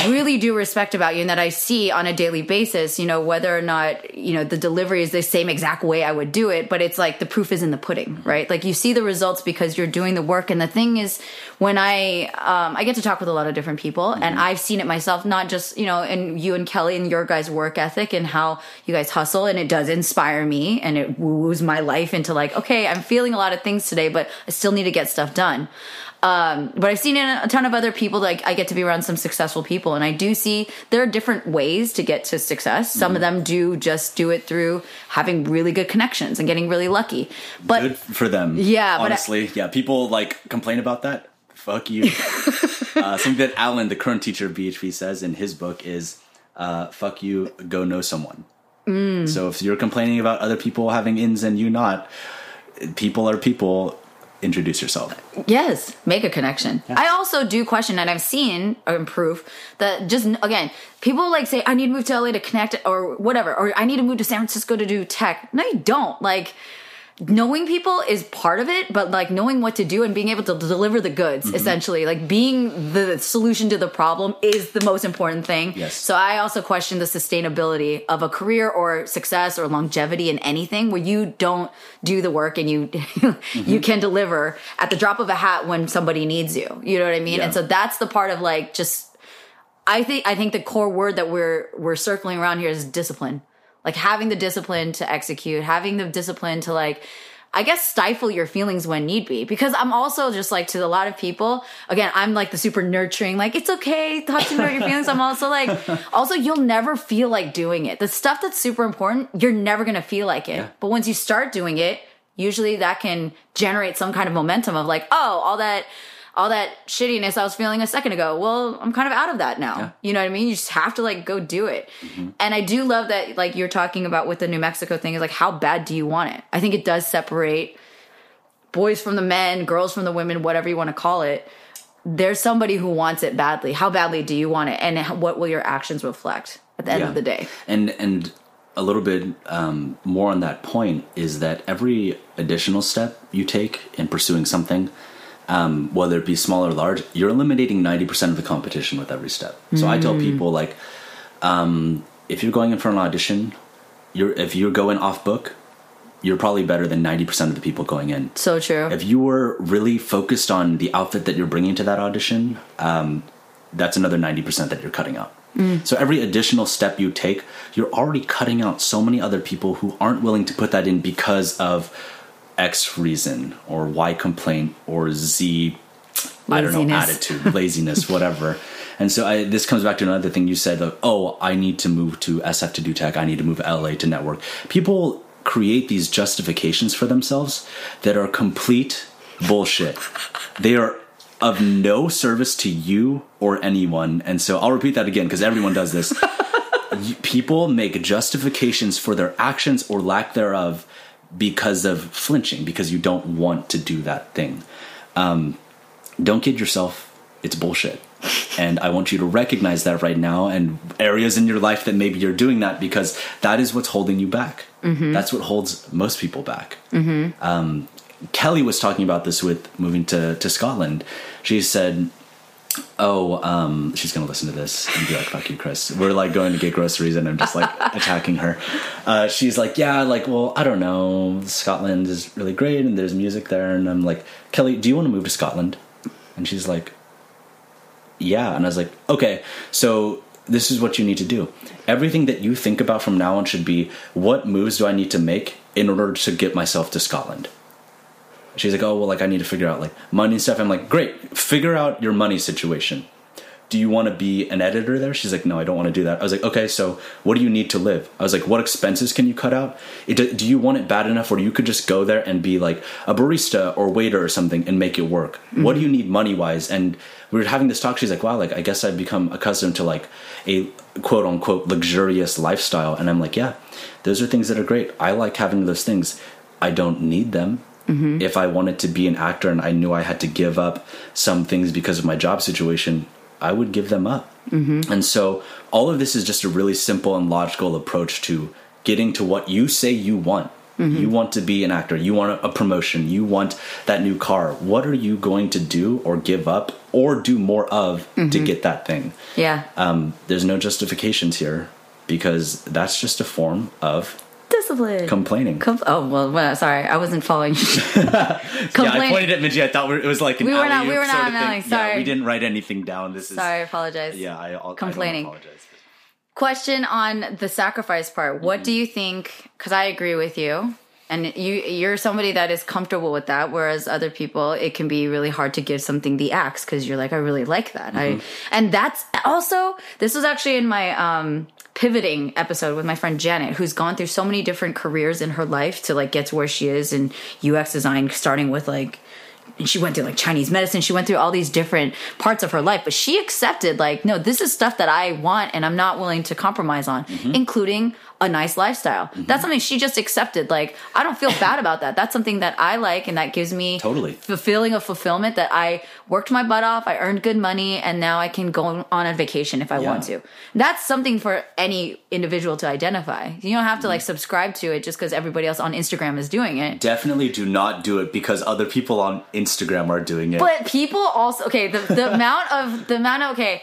really do respect about you and that I see on a daily basis, you know, whether or not, you know, the delivery is the same exact way I would do it, but it's like the proof is in the pudding, right? Like you see the results because you're doing the work. And the thing is, when I, um, I get to talk with a lot of different people and I've seen it myself, not just, you know, and you and Kelly and your guys' work ethic and how you guys hustle. And it does inspire me and it woos my life into like, okay, I'm feeling a lot of things today, but I still need to get stuff done. Um, but I've seen in a ton of other people, like I get to be around some successful people, and I do see there are different ways to get to success. Some of them do just do it through having really good connections and getting really lucky. But Good for them. Yeah, but I- honestly, yeah. People like complain about that. Fuck you. uh, something that Alan, the current teacher of BHP, says in his book is, uh, "Fuck you, go know someone." Mm. So if you're complaining about other people having ins and you not, people are people. Introduce yourself. Yes, make a connection. I also do question, and I've seen um, proof that just again, people like say, "I need to move to LA to connect," or whatever, or "I need to move to San Francisco to do tech." No, you don't. Like knowing people is part of it, but like knowing what to do and being able to deliver the goods, Mm-hmm. essentially, like being the solution to the problem is the most important thing. Yes. So I also question the sustainability of a career or success or longevity in anything where you don't do the work and you Mm-hmm. you can deliver at the drop of a hat when somebody needs you. You know what I mean? Yeah. And so that's the part of like just I think I think the core word that we're we're circling around here is discipline. Like having the discipline to execute, having the discipline to like I guess stifle your feelings when need be. Because I'm also just like to a lot of people, again, I'm like the super nurturing, like it's okay, talk to me about your feelings. I'm also like also you'll never feel like doing it. The stuff that's super important, you're never gonna feel like it. But once you start doing it, usually that can generate some kind of momentum of like, oh, all that all that shittiness I was feeling a second ago. Well, I'm kind of out of that now. You know what I mean? You just have to like go do it. And I do love that like you're talking about with the New Mexico thing is like how bad do you want it? I think it does separate boys from the men, girls from the women, whatever you want to call it. There's somebody who wants it badly. How badly do you want it? And what will your actions reflect at the end Yeah. of the day? And and a little bit um, more on that point is that every additional step you take in pursuing something, um, whether it be small or large, you're eliminating ninety percent of the competition with every step. So I tell people like, um, if you're going in for an audition, you're if you're going off book, you're probably better than ninety percent of the people going in. So true. If you were really focused on the outfit that you're bringing to that audition, um, that's another ninety percent that you're cutting out. So every additional step you take, you're already cutting out so many other people who aren't willing to put that in because of X reason or Y complaint or Z I don't know, attitude, laziness, whatever. And so I, this comes back to another thing you said, like, oh, I need to move to SF to do tech. I need to move LA to network. People create these justifications for themselves that are complete bullshit. They are of no service to you or anyone. And so I'll repeat that again because everyone does this. People make justifications for their actions or lack thereof because of flinching, because you don't want to do that thing um, don't kid yourself. It's bullshit. And I want you to recognize that right now and areas in your life that maybe you're doing that because that is what's holding you back. Mm-hmm. That's what holds most people back. Mm-hmm. Um, Kelly was talking about this with moving to, to Scotland. She said, Oh, um, she's gonna listen to this and be like, "Fuck you, Chris." We're like going to get groceries, and I'm just like attacking her. Uh, she's like, "Yeah, like, well, I don't know. Scotland is really great, and there's music there." And I'm like, "Kelly, do you want to move to Scotland?" And she's like, "Yeah." And I was like, "Okay, so this is what you need to do. Everything that you think about from now on should be, what moves do I need to make in order to get myself to Scotland?" She's like, oh well, like I need to figure out like money and stuff. I'm like, great, figure out your money situation. Do you want to be an editor there? She's like, no, I don't want to do that. I was like, okay, so what do you need to live? I was like, what expenses can you cut out? It, do you want it bad enough where you could just go there and be like a barista or waiter or something and make it work? Mm-hmm. What do you need money wise? And we were having this talk. She's like, wow, like I guess I've become accustomed to like a quote unquote luxurious lifestyle. And I'm like, yeah, those are things that are great. I like having those things. I don't need them if I wanted to be an actor and I knew I had to give up some things because of my job situation, I would give them up. Mm-hmm. And so all of this is just a really simple and logical approach to getting to what you say you want. You want to be an actor, you want a promotion, you want that new car. What are you going to do or give up or do more of to get that thing? yeah. Um, there's no justifications here because that's just a form of Discipline. complaining. Com- oh well, well, sorry, I wasn't following. Yeah, I pointed at Minji. I thought it was like an We were not- we were not sort of an thing. alley, Yeah, sorry. we didn't write anything down. This is sorry, I apologize. Yeah, I, I'll, Complaining. I apologize. Question on the sacrifice part. What do you think? Because I agree with you, and you you're somebody that is comfortable with that, whereas other people it can be really hard to give something the axe because you're like, I really like that. I and that's also this was actually in my um pivoting episode with my friend Janet, who's gone through so many different careers in her life to like get to where she is in UX design, starting with like and she went through like Chinese medicine. She went through all these different parts of her life, but she accepted like, no, this is stuff that I want and I'm not willing to compromise on, Mm-hmm. including a nice lifestyle. That's something she just accepted. Like, I don't feel bad about that. That's something that I like and that gives me Totally. the feeling of fulfillment that I worked my butt off, I earned good money, and now I can go on a vacation if I Yeah. want to. That's something for any individual to identify. You don't have to Mm-hmm. like subscribe to it just because everybody else on Instagram is doing it. Definitely do not do it because other people on Instagram are doing it. But people also okay. The the amount of the amount of okay.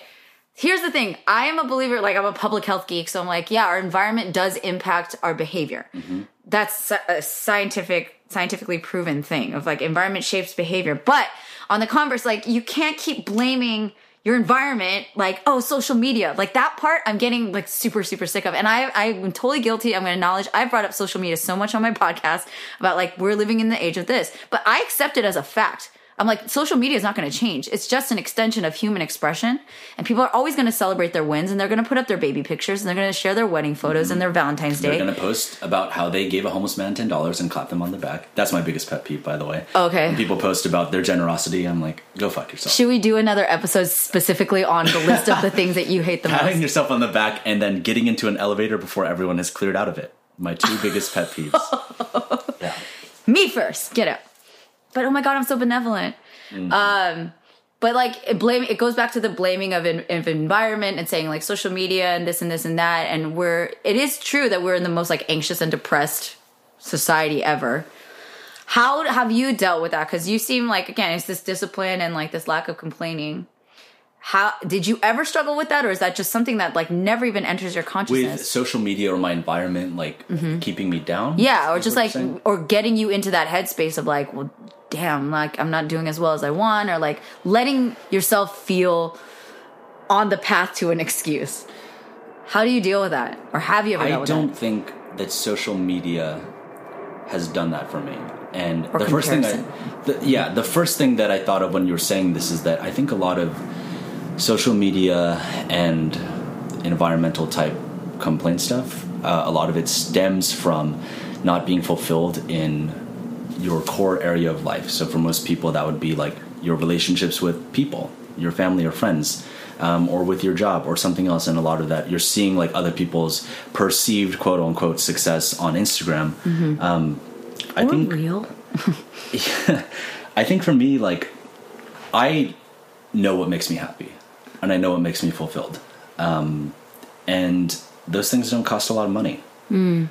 Here's the thing. I am a believer. Like I'm a public health geek, so I'm like, yeah, our environment does impact our behavior. Mm-hmm. That's a scientific, scientifically proven thing of like environment shapes behavior. But on the converse, like you can't keep blaming your environment like oh social media like that part i'm getting like super super sick of and i i'm totally guilty i'm going to acknowledge i've brought up social media so much on my podcast about like we're living in the age of this but i accept it as a fact i'm like social media is not going to change it's just an extension of human expression and people are always going to celebrate their wins and they're going to put up their baby pictures and they're going to share their wedding photos and mm-hmm. their valentine's Day. They're going to post about how they gave a homeless man ten dollars and clap them on the back. That's my biggest pet peeve, by the way. Okay. When people post about their generosity, I'm like, go fuck yourself. should we do another episode specifically on the list of the things that you hate the Patting most yourself on the back and then getting into an elevator before everyone has cleared out of it. My two biggest pet peeves. Yeah. me first get out but oh my god i'm so benevolent. Um but like it blame it goes back to the blaming of, en- of environment and saying like social media and this and this and that. And we're it is true that we're in the most like anxious and depressed society ever. How have you dealt with that? Because you seem like again it's this discipline and like this lack of complaining how did you ever struggle with that or is that just something that like never even enters your consciousness with social media or my environment like mm-hmm. keeping me down. yeah or just like or getting you into that headspace of like well damn like i'm not doing as well as i want or like letting yourself feel on the path to an excuse how do you deal with that or have you ever I don't that think that social media has done that for me. And Or the first thing. I, the, yeah, the first thing that I thought of when you were saying this is that I think a lot of social media and environmental type complaint stuff, uh, a lot of it stems from not being fulfilled in your core area of life. So for most people, that would be like your relationships with people, your family or friends, um, or with your job or something else. And a lot of that, you're seeing like other people's perceived quote unquote success on Instagram. Um, I or think real I think for me, like, I know what makes me happy, and I know what makes me fulfilled, um, and those things don't cost a lot of money.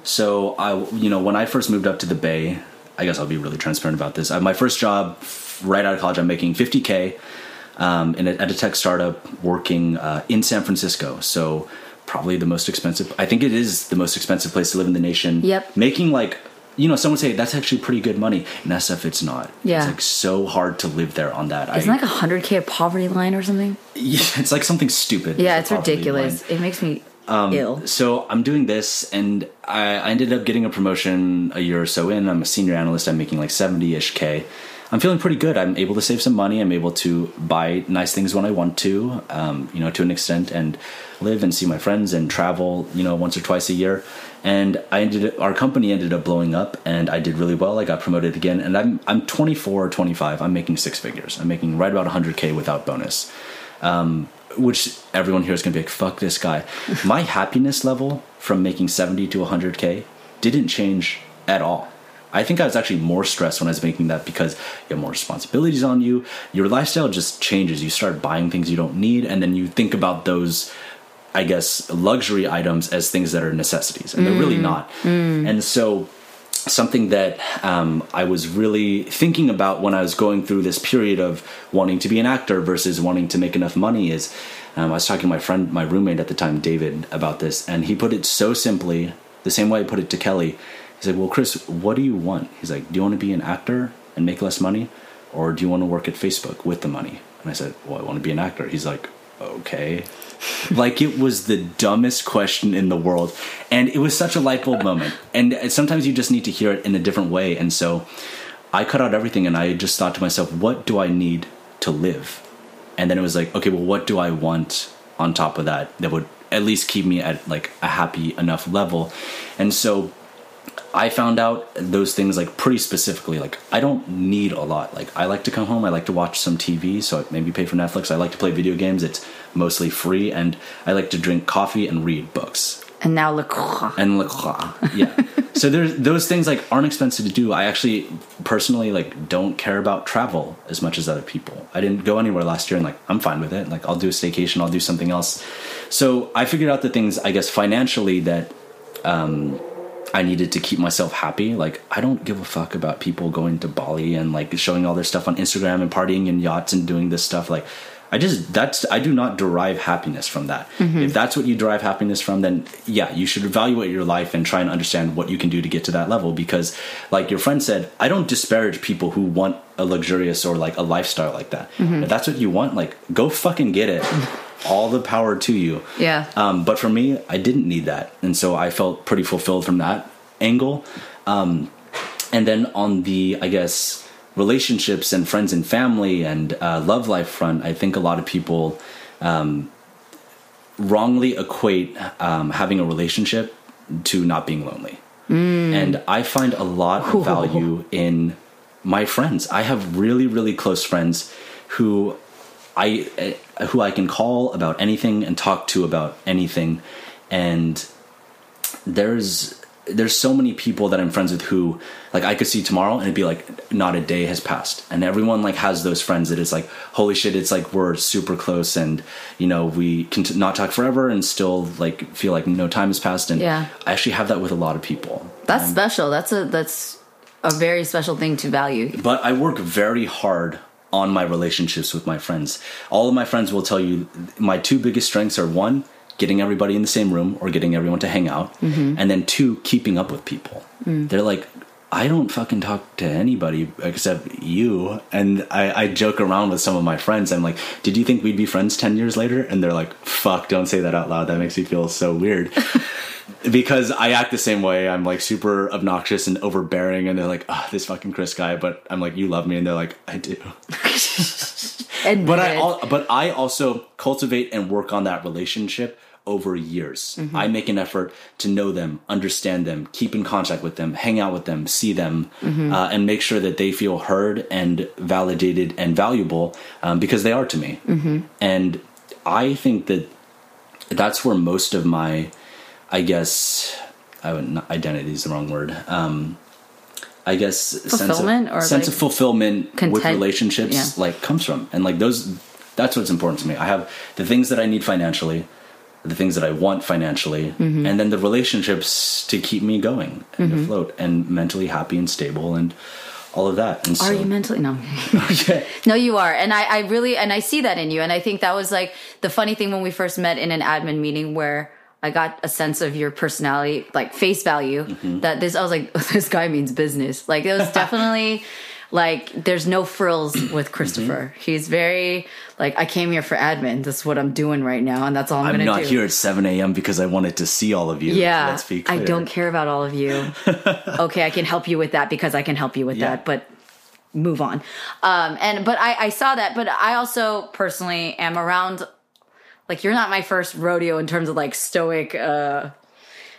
So I, you know, when I first moved up to the Bay, I guess I'll be really transparent about this. I, my first job, right out of college, I'm making 50k um, in a, at a tech startup working uh, in San Francisco. So probably the most expensive. I think it is the most expensive place to live in the nation. Yep. Making like. You know, someone say that's actually pretty good money. And SF, it's not. Yeah. It's like so hard to live there on that. isn't I, like a 100k a poverty line or something yeah, it's like something stupid. yeah it's ridiculous line. it makes me Um, ill So I'm doing this, and I, I ended up getting a promotion a year or so in. I'm a senior analyst. I'm making like 70 ish k. I'm feeling pretty good. I'm able to save some money. I'm able to buy nice things when I want to, um, you know, to an extent, and live and see my friends and travel, you know, once or twice a year. And I ended our company ended up blowing up, and I did really well. I got promoted again, and I'm I'm 24 or 25. I'm making six figures. I'm making right about 100k without bonus which everyone here is going to be like, fuck this guy. My happiness level from making 70 to 100K didn't change at all. I think I was actually more stressed when I was making that because you have more responsibilities on you. Your lifestyle just changes. You start buying things you don't need, and then you think about those, I guess, luxury items as things that are necessities, and they're really not. And so, something that um, I was really thinking about when I was going through this period of wanting to be an actor versus wanting to make enough money is um, I was talking to my friend, my roommate at the time, David, about this, and he put it so simply, the same way I put it to Kelly. He's like, "Well, Chris, what do you want?" He's like, "Do you want to be an actor and make less money, or do you want to work at Facebook with the money?" And I said, "Well, I want to be an actor." He's like, "Okay." like it was the dumbest question in the world and it was such a light bulb moment and sometimes you just need to hear it in a different way and so i cut out everything and i just thought to myself what do i need to live and then it was like okay well what do i want on top of that that would at least keep me at like a happy enough level and so I found out those things like pretty specifically. Like I don't need a lot. Like I like to come home. I like to watch some TV. So I maybe pay for Netflix. I like to play video games. It's mostly free, and I like to drink coffee and read books and now look oh, and liqueur. Yeah. so there's those things like aren't expensive to do. I actually personally like don't care about travel as much as other people. I didn't go anywhere last year, and like I'm fine with it. Like I'll do a staycation. I'll do something else. So I figured out the things I guess financially that um, I needed to keep myself happy. Like I don't give a fuck about people going to Bali and like showing all their stuff on Instagram and partying in yachts and doing this stuff. Like I just that's I do not derive happiness from that. Mm-hmm. If that's what you derive happiness from, then yeah, you should evaluate your life and try and understand what you can do to get to that level. Because like your friend said, I don't disparage people who want a luxurious or like a lifestyle like that. Mm-hmm. If that's what you want, like go fucking get it. all the power to you. Yeah. Um, but for me, I didn't need that, and so I felt pretty fulfilled from that angle. Um, and then on the, I guess, relationships and friends and family and uh, love life front, I think a lot of people um, wrongly equate um, having a relationship to not being lonely. And I find a lot of value in my friends. I have really, really close friends who I uh, who I can call about anything and talk to about anything, and there's there's so many people that I'm friends with who like I could see tomorrow and it'd be like not a day has passed, and everyone like has those friends that it's like holy shit, it's like we're super close, and you know we can t- not talk forever and still like feel like no time has passed, and Yeah. I actually have that with a lot of people. That's special. That's a that's a very special thing to value. but I work very hard on my relationships with my friends. All of my friends will tell you my two biggest strengths are one, getting everybody in the same room or getting everyone to hang out, mm-hmm. and then two, keeping up with people. Mm. They're like, I don't fucking talk to anybody except you. And I, I joke around with some of my friends. I'm like, did you think we'd be friends 10 years later? And they're like, fuck, don't say that out loud. That makes me feel so weird. because I act the same way. I'm like super obnoxious and overbearing. And they're like, oh, this fucking Chris guy. But I'm like, you love me. And they're like, I do. But I, but I also cultivate and work on that relationship over years. Mm-hmm. I make an effort to know them, understand them, keep in contact with them, hang out with them, see them, Mm-hmm. uh, and make sure that they feel heard and validated and valuable um, because they are to me. Mm-hmm. And I think that that's where most of my, I guess, I would not, identity is the wrong word. Um, I guess sense of, sense like, of fulfillment with relationships yeah. like comes from and like those that's what's important to me i have the things that i need financially the things that i want financially Mm-hmm. and then the relationships to keep me going and afloat and mentally happy and stable and all of that and so Are you mentally no? okay. No, you are, and I, I really, and I see that in you, and I think that was like the funny thing when we first met in an admin meeting where I got a sense of your personality, like face value. Mm-hmm. That this, I was like, this guy means business. Like it was definitely like there's no frills with Christopher. Mm-hmm. He's very like I came here for admin. That's what I'm doing right now, and that's all I'm, i'm gonna not here at 7 a.m because i wanted to see all of you Yeah, let's be I don't care about all of you. okay, I can help you with that because I can help you with Yeah. that, but move on. Um, and but I, I saw that, but I also personally am around. Like you're not my first rodeo in terms of like stoic. uh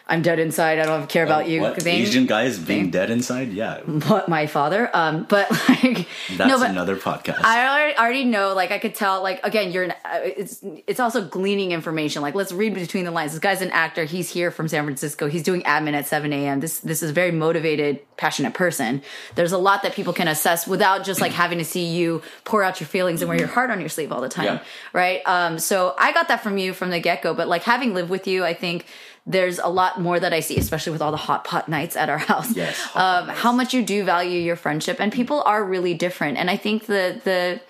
I'm dead inside. I don't care about you. what thing. asian guys being thing. dead inside yeah But my father. Um, but like that's no, but another podcast I already, already know, like I could tell, like again, you're. an- uh, It's it's also gleaning information. Like let's read between the lines. This guy's an actor. He's here from San Francisco. He's doing admin at 7 a.m. This this is a very motivated, passionate person. There's a lot that people can assess without just like having to see you pour out your feelings and wear your heart on your sleeve all the time, Yeah. right? Um, so I got that from you from the get go. But like having lived with you, I think. There's a lot more that I see, especially with all the hot pot nights at our house. Yes, um, how much you do value your friendship, and people are really different. And I think the the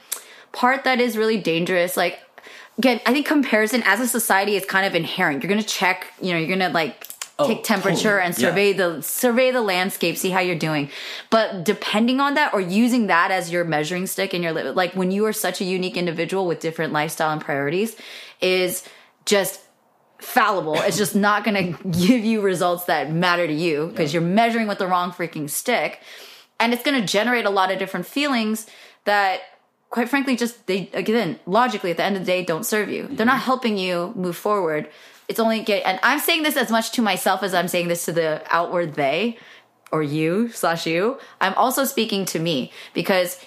part that is really dangerous like again i think comparison as a society is kind of inherent you're gonna check you know you're gonna like Oh, take temperature totally. and survey Yeah. the survey the landscape see how you're doing but depending on that or using that as your measuring stick in your li- like when you are such a unique individual with different lifestyle and priorities is just fallible. It's just not going to give you results that matter to you because you're measuring with the wrong freaking stick. And it's going to generate a lot of different feelings that quite frankly just they again logically at the end of the day don't serve you. They're not mm-hmm. helping you move forward. It's only get and i'm saying this as much to myself as i'm saying this to the outward they or you slash you. I'm also speaking to me because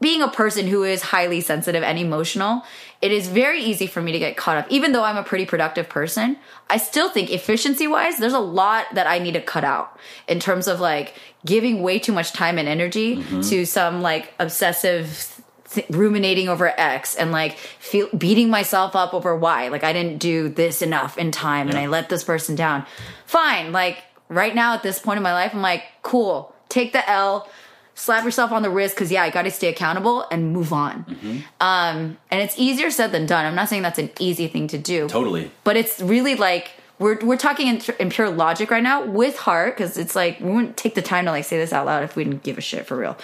being a person who is highly sensitive and emotional, it is very easy for me to get caught up. Even though I'm a pretty productive person, I still think efficiency wise, there's a lot that I need to cut out in terms of like giving way too much time and energy mm-hmm. to some like obsessive th- ruminating over X and like feel beating myself up over Y. Like I didn't do this enough in time and I let this person down. Fine. Like right now at this point in my life, I'm like, cool, take the L, slap yourself on the wrist because yeah, I got to stay accountable and move on. Um, and it's easier said than done. I'm not saying that's an easy thing to do totally but it's really like we're we're talking in, in pure logic right now with heart because it's like we wouldn't take the time to like say this out loud if we didn't give a shit for real.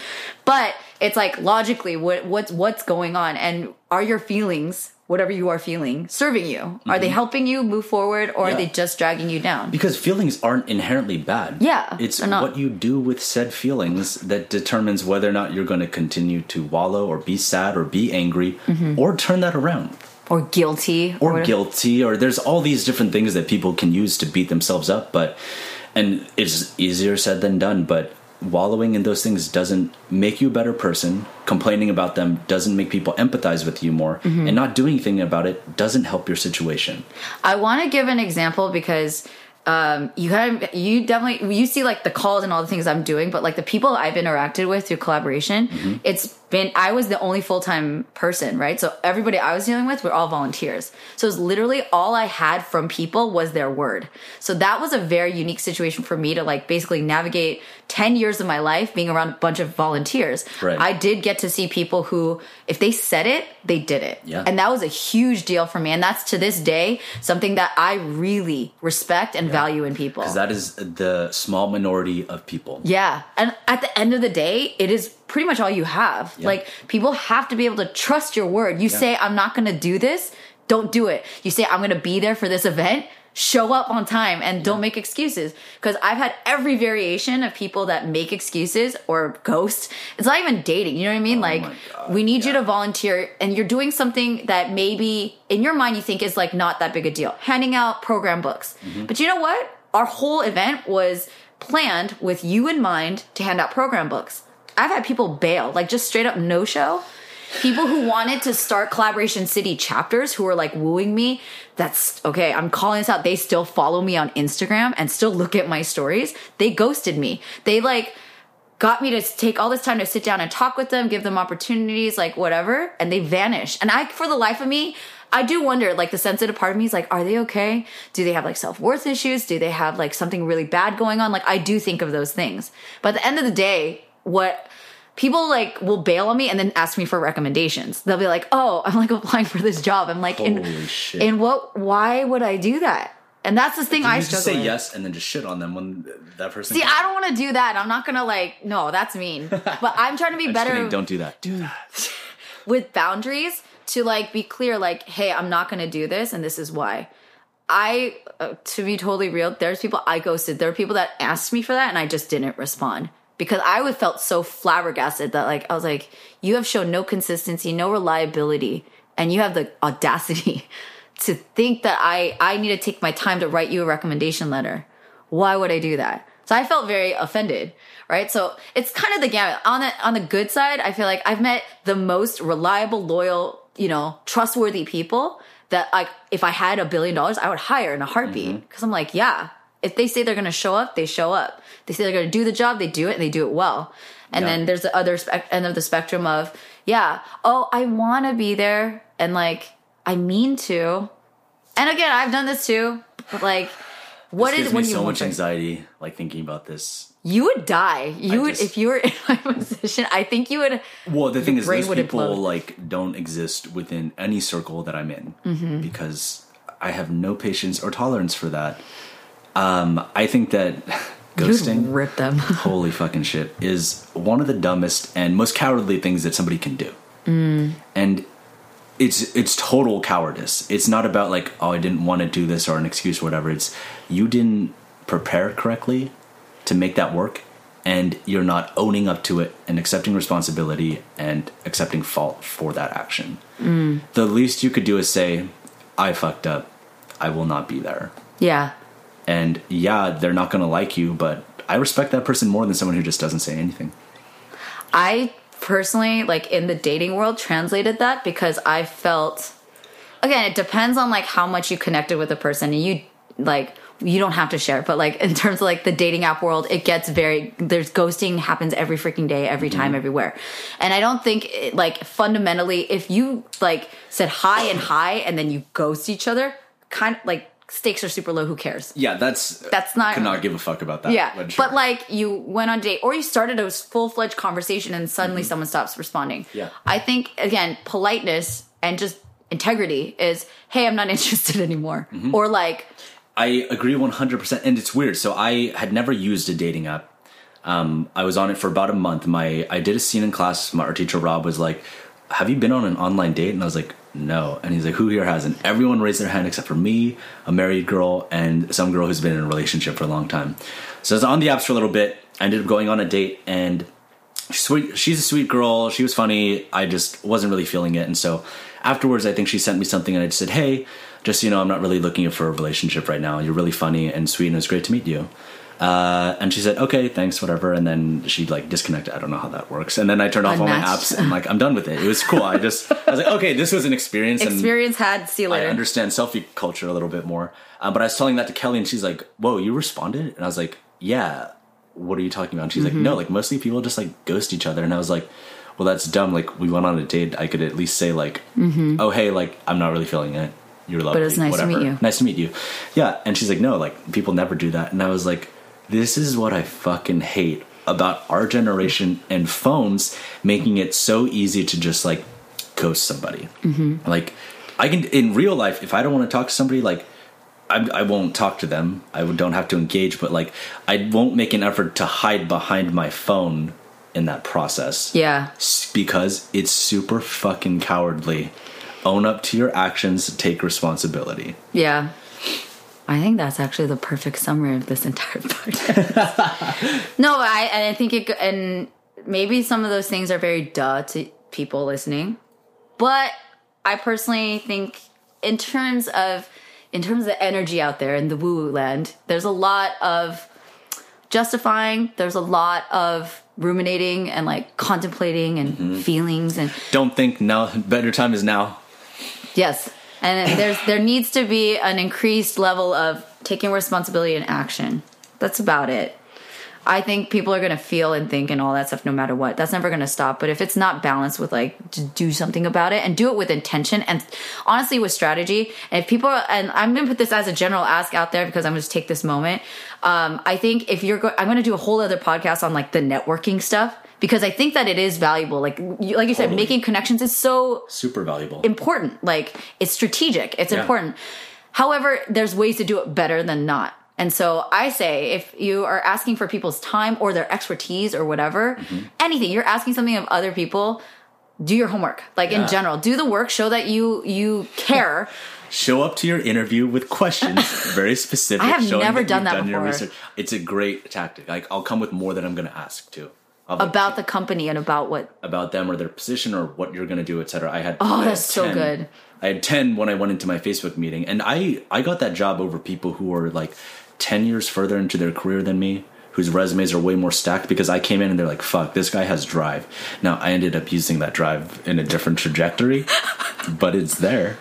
But it's like logically what what's what's going on and are your feelings whatever you are feeling serving you? Are they helping you move forward or are they just dragging you down? Because feelings aren't inherently bad. Yeah, It's not. what you do with said feelings that determines whether or not you're going to continue to wallow or be sad or be angry Mm-hmm. or turn that around Or guilty or whatever. guilty or there's all these different things that people can use to beat themselves up but and it's easier said than done but wallowing in those things doesn't make you a better person. Complaining about them doesn't make people empathize with you more. Mm-hmm. and not doing anything about it doesn't help your situation. I want to give an example because um, you have you definitely you see like the calls and all the things I'm doing, but like the people I've interacted with through collaboration, it's been I was the only full time person, right? So everybody I was dealing with were all volunteers. So it was literally all I had from people was their word. So that was a very unique situation for me to like basically navigate 10 years of my life being around a bunch of volunteers. Right. I did get to see people who, if they said it, they did it. Yeah. And that was a huge deal for me. And that's to this day something that I really respect and value in people. Because that is the small minority of people. Yeah. And at the end of the day, it is pretty much all you have. Yeah. Like people have to be able to trust your word. You say, I'm not going to do this, don't do it. You say, I'm going to be there for this event, show up on time and don't make excuses. Because I've had every variation of people that make excuses or ghost. It's not even dating. You know what I mean? like, Oh God, we need you to volunteer and you're doing something that maybe in your mind you think is like not that big a deal. Handing out program books. Mm-hmm. But you know what? Our whole event was planned with you in mind to hand out program books. I've had people bail, like just straight up no show. People who wanted to start collaboration city chapters who were like wooing me. That's okay. I'm calling this out. They still follow me on Instagram and still look at my stories. They ghosted me. They like got me to take all this time to sit down and talk with them, give them opportunities, like whatever, and they vanish. And I, for the life of me, I do wonder, like the sensitive part of me is like, are they okay? Do they have like self worth issues? Do they have like something really bad going on? Like I do think of those things. But at the end of the day, what people like will bail on me and then ask me for recommendations. They'll be like, oh, I'm like applying for this job. I'm like, in, Holy shit. in what, why would I do that? And that's the thing I just struggle say with. yes and then just shit on them when that person. See, I don't want to do that. I'm not gonna like. No, that's mean. But I'm trying to be better kidding, don't do that. Do that. with boundaries to like be clear. Like, hey, I'm not gonna do this, and this is why. I, uh, to be totally real, there's people I ghosted. There are people that asked me for that, and I just didn't respond because I would felt so flabbergasted that like I was like, you have shown no consistency, no reliability, and you have the audacity to think that I I need to take my time to write you a recommendation letter. Why would I do that? So I felt very offended, right? So it's kind of the gamut. On the on the good side, I feel like I've met the most reliable, loyal, you know, trustworthy people that like if I had a billion dollars, I would hire in a heartbeat mm-hmm. because I'm like, yeah, if they say they're going to show up, they show up. They say they're going to do the job, they do it, and they do it well. And Yeah. then there's the other spec- end of the spectrum of, yeah, oh, I want to be there, and like I mean to. And again, I've done this too. But like, what This is when you so much anxiety, like thinking about this. You would die. You I would just- if you were in my position. I think you would. Well, the thing is, those people implode. like don't exist within any circle that I'm in Mm-hmm. because I have no patience or tolerance for that. Um, I think that You'd ghosting, rip them. holy fucking shit, is one of the dumbest and most cowardly things that somebody can do. Mm. And it's it's total cowardice. It's not about like, oh, I didn't want to do this or an excuse or whatever. It's you didn't prepare correctly to make that work and you're not owning up to it and accepting responsibility and accepting fault for that action. The least you could do is say, I fucked up. I will not be there. yeah. And yeah, they're not going to like you, but I respect that person more than someone who just doesn't say anything. I personally, like in the dating world, translated that because I felt. Again, it depends on like how much you connected with a person, and you like you don't have to share. But like in terms of like the dating app world, it gets very there's ghosting happens every freaking day, every time, mm-hmm. everywhere. And I don't think it, like fundamentally, if you like said hi and hi and then you ghost each other, kind of like stakes are super low. Who cares? Yeah, that's That's not- could not give a fuck about that. Yeah, but sure. but like you went on date or you started a full fledged conversation and suddenly someone stops responding. Mm-hmm. Yeah. I think again, politeness and just integrity is, hey, I'm not interested anymore, Mm-hmm. or like, I agree 100%. And it's weird. So I had never used a dating app. Um, I was on it for about a month. My I did a scene in class. My art teacher Rob was like, "Have you been on an online date?" And I was like, "No." And he's like, "Who here hasn't?" Everyone raised their hand except for me, a married girl, and some girl who's been in a relationship for a long time. So I was on the apps for a little bit. I ended up going on a date, and sweet. She's a sweet girl. She was funny. I just wasn't really feeling it, and so afterwards, I think she sent me something, and I just said, "Hey, just so you know, I'm not really looking for a relationship right now. You're really funny and sweet, and it was great to meet you." Uh, and she said, "Okay, thanks, whatever." And then she like disconnected. I don't know how that works. And then I turned off all my apps, and like I'm done with it. It was cool. I just I was like, "Okay, this was an experience." and experience had, see you later. I understand selfie culture a little bit more. Um, but I was telling that to Kelly, and she's like, "Whoa, you responded?" And I was like, "Yeah." What are you talking about? And she's Mm-hmm. like, "No, like mostly people just like ghost each other." And I was like, well, that's dumb. Like we went on a date. I could at least say like, oh hey, like I'm not really feeling it. You're lovely. Mm-hmm. it's nice to meet you. Nice to meet you. Yeah. And she's like, no, like people never do that. And I was like, this is what I fucking hate about our generation and phones making it so easy to just like ghost somebody. Mm-hmm. Like I can in real life, if I don't want to talk to somebody, like I, I won't talk to them. I don't have to engage, but like I won't make an effort to hide behind my phone in that process. Yeah. Because it's super fucking cowardly. Own up to your actions, take responsibility. Yeah. I think that's actually the perfect summary of this entire podcast. no, I and I think it and maybe some of those things are very duh to people listening. But I personally think in terms of in terms of the energy out there in the woo woo land, there's a lot of justifying, there's a lot of ruminating and like contemplating and mm-hmm. feelings and Don't think now better time is now. Yes. And there's there needs to be an increased level of taking responsibility and action. That's about it. I think people are going to feel and think and all that stuff no matter what. That's never going to stop. But if it's not balanced with like to do something about it and do it with intention and honestly with strategy, and if people are, and I'm going to put this as a general ask out there because I'm going to just take this moment. Um, I think if you're, go- I'm going to do a whole other podcast on like the networking stuff because I think that it is valuable. Like, you, like you said, making connections is so Super valuable. important. Like it's strategic. It's Yeah. important. However, there's ways to do it better than not. And so I say if you are asking for people's time or their expertise or whatever, Mm-hmm. anything, you're asking something of other people, do your homework. Like in general, do the work, show that you you care. Show up to your interview with questions, very specific. I have never you've done that your before. research. It's a great tactic. Like I'll come with more than I'm going to ask too. About the company and about what about them or their position or what you're going to do, etc. I had Oh, I had that's so good. I had ten when I went into my Facebook meeting, and I I got that job over people who are like ten years further into their career than me, whose resumes are way more stacked. Because I came in and they're like, "Fuck, this guy has drive." Now I ended up using that drive in a different trajectory, but it's there.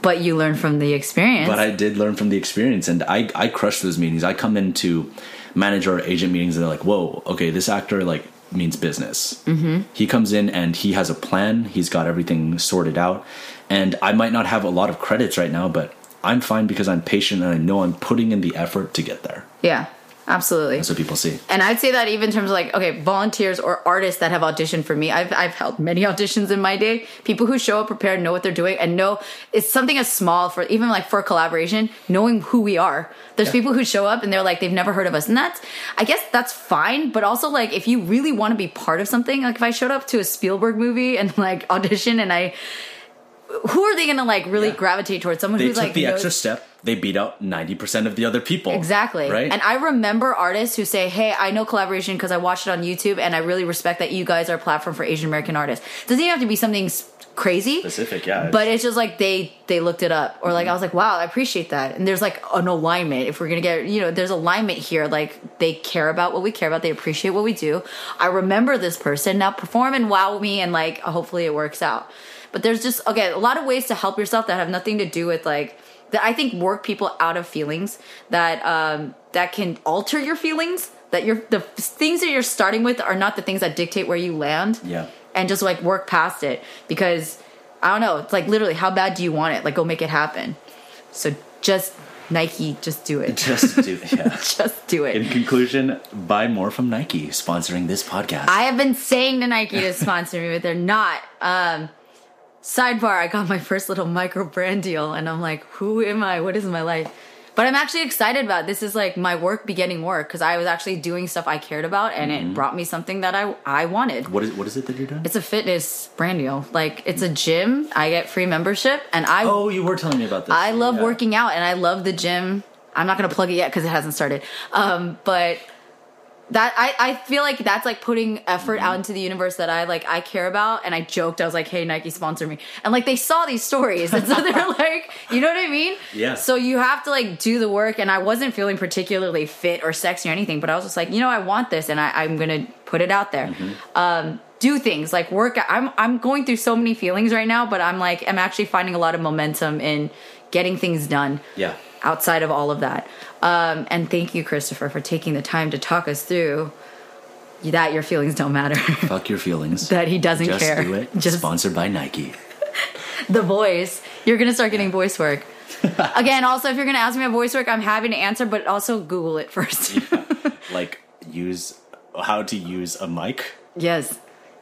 but you learn from the experience. But I did learn from the experience, and I I crush those meetings. I come into manager or agent meetings, and they're like, "Whoa, okay, this actor like means business." Mm-hmm. He comes in and he has a plan. He's got everything sorted out, and I might not have a lot of credits right now, but I'm fine because I'm patient and I know I'm putting in the effort to get there. yeah, absolutely. That's what people see. And I'd say that even in terms of like, okay, volunteers or artists that have auditioned for me, I've, I've held many auditions in my day. People who show up prepared, know what they're doing, and know it's something as small for even like for a collaboration, knowing who we are. There's people who show up and they're like, they've never heard of us. And that's, I guess that's fine. But also, like, if you really want to be part of something, like if I showed up to a Spielberg movie and like audition and I, who are they going to like really Yeah. gravitate towards? Someone They who's took like, the knows- extra step. They beat out ninety percent of the other people. Exactly. Right. And I remember artists who say, Hey, I know collaboration because I watched it on YouTube and I really respect that you guys are a platform for Asian American artists. Doesn't even have to be something crazy. Specific, yeah. But it's just like they they looked it up or like mm-hmm. I was like, wow, I appreciate that. And there's like an alignment. If we're gonna get you know, there's alignment here. Like they care about what we care about. They appreciate what we do. I remember this person now perform and wow me and like hopefully it works out. But there's just okay, a lot of ways to help yourself that have nothing to do with like that I think work people out of feelings that um that can alter your feelings. That you're the things that you're starting with are not the things that dictate where you land Yeah. and just like work past it because I don't know. It's like literally, how bad do you want it? Like, go make it happen. So just Nike, just do it. Just do yeah. just do it. In conclusion, buy more from Nike, sponsoring this podcast. I have been saying to Nike to sponsor me, but they're not. Um, sidebar: I got my first little micro brand deal, and I'm like, who am I? What is my life? But I'm actually excited about it. this. Is like my work beginning work because I was actually doing stuff I cared about, and Mm-hmm. it brought me something that I I wanted. what is what is it that you're doing? It's a fitness brand deal. Like it's a gym. I get free membership, and I oh, you were telling me about this. I love Yeah. working out, and I love the gym. I'm not gonna plug it yet because it hasn't started. Um, but that I, I feel like that's like putting effort Mm-hmm. out into the universe that I like I care about. And I joked, I was like, "Hey, Nike, sponsor me." And like they saw these stories, and so they're like, you know what I mean? Yeah. So you have to like do the work. And I wasn't feeling particularly fit or sexy or anything, but I was just like, you know, I want this, and I, I'm gonna put it out there. Mm-hmm. Um, do things like work. I'm I'm going through so many feelings right now, but I'm like I'm actually finding a lot of momentum in getting things done Yeah. outside of all of that. Um, and thank you, Christopher, for taking the time to talk us through that your feelings don't matter. Fuck your feelings. that he doesn't Just care. do it. Just Sponsored by Nike. the voice. You're gonna start getting voice work. Again, also if you're gonna ask me about voice work, I'm happy to answer, but also Google it first. Like use how to use a mic. yes.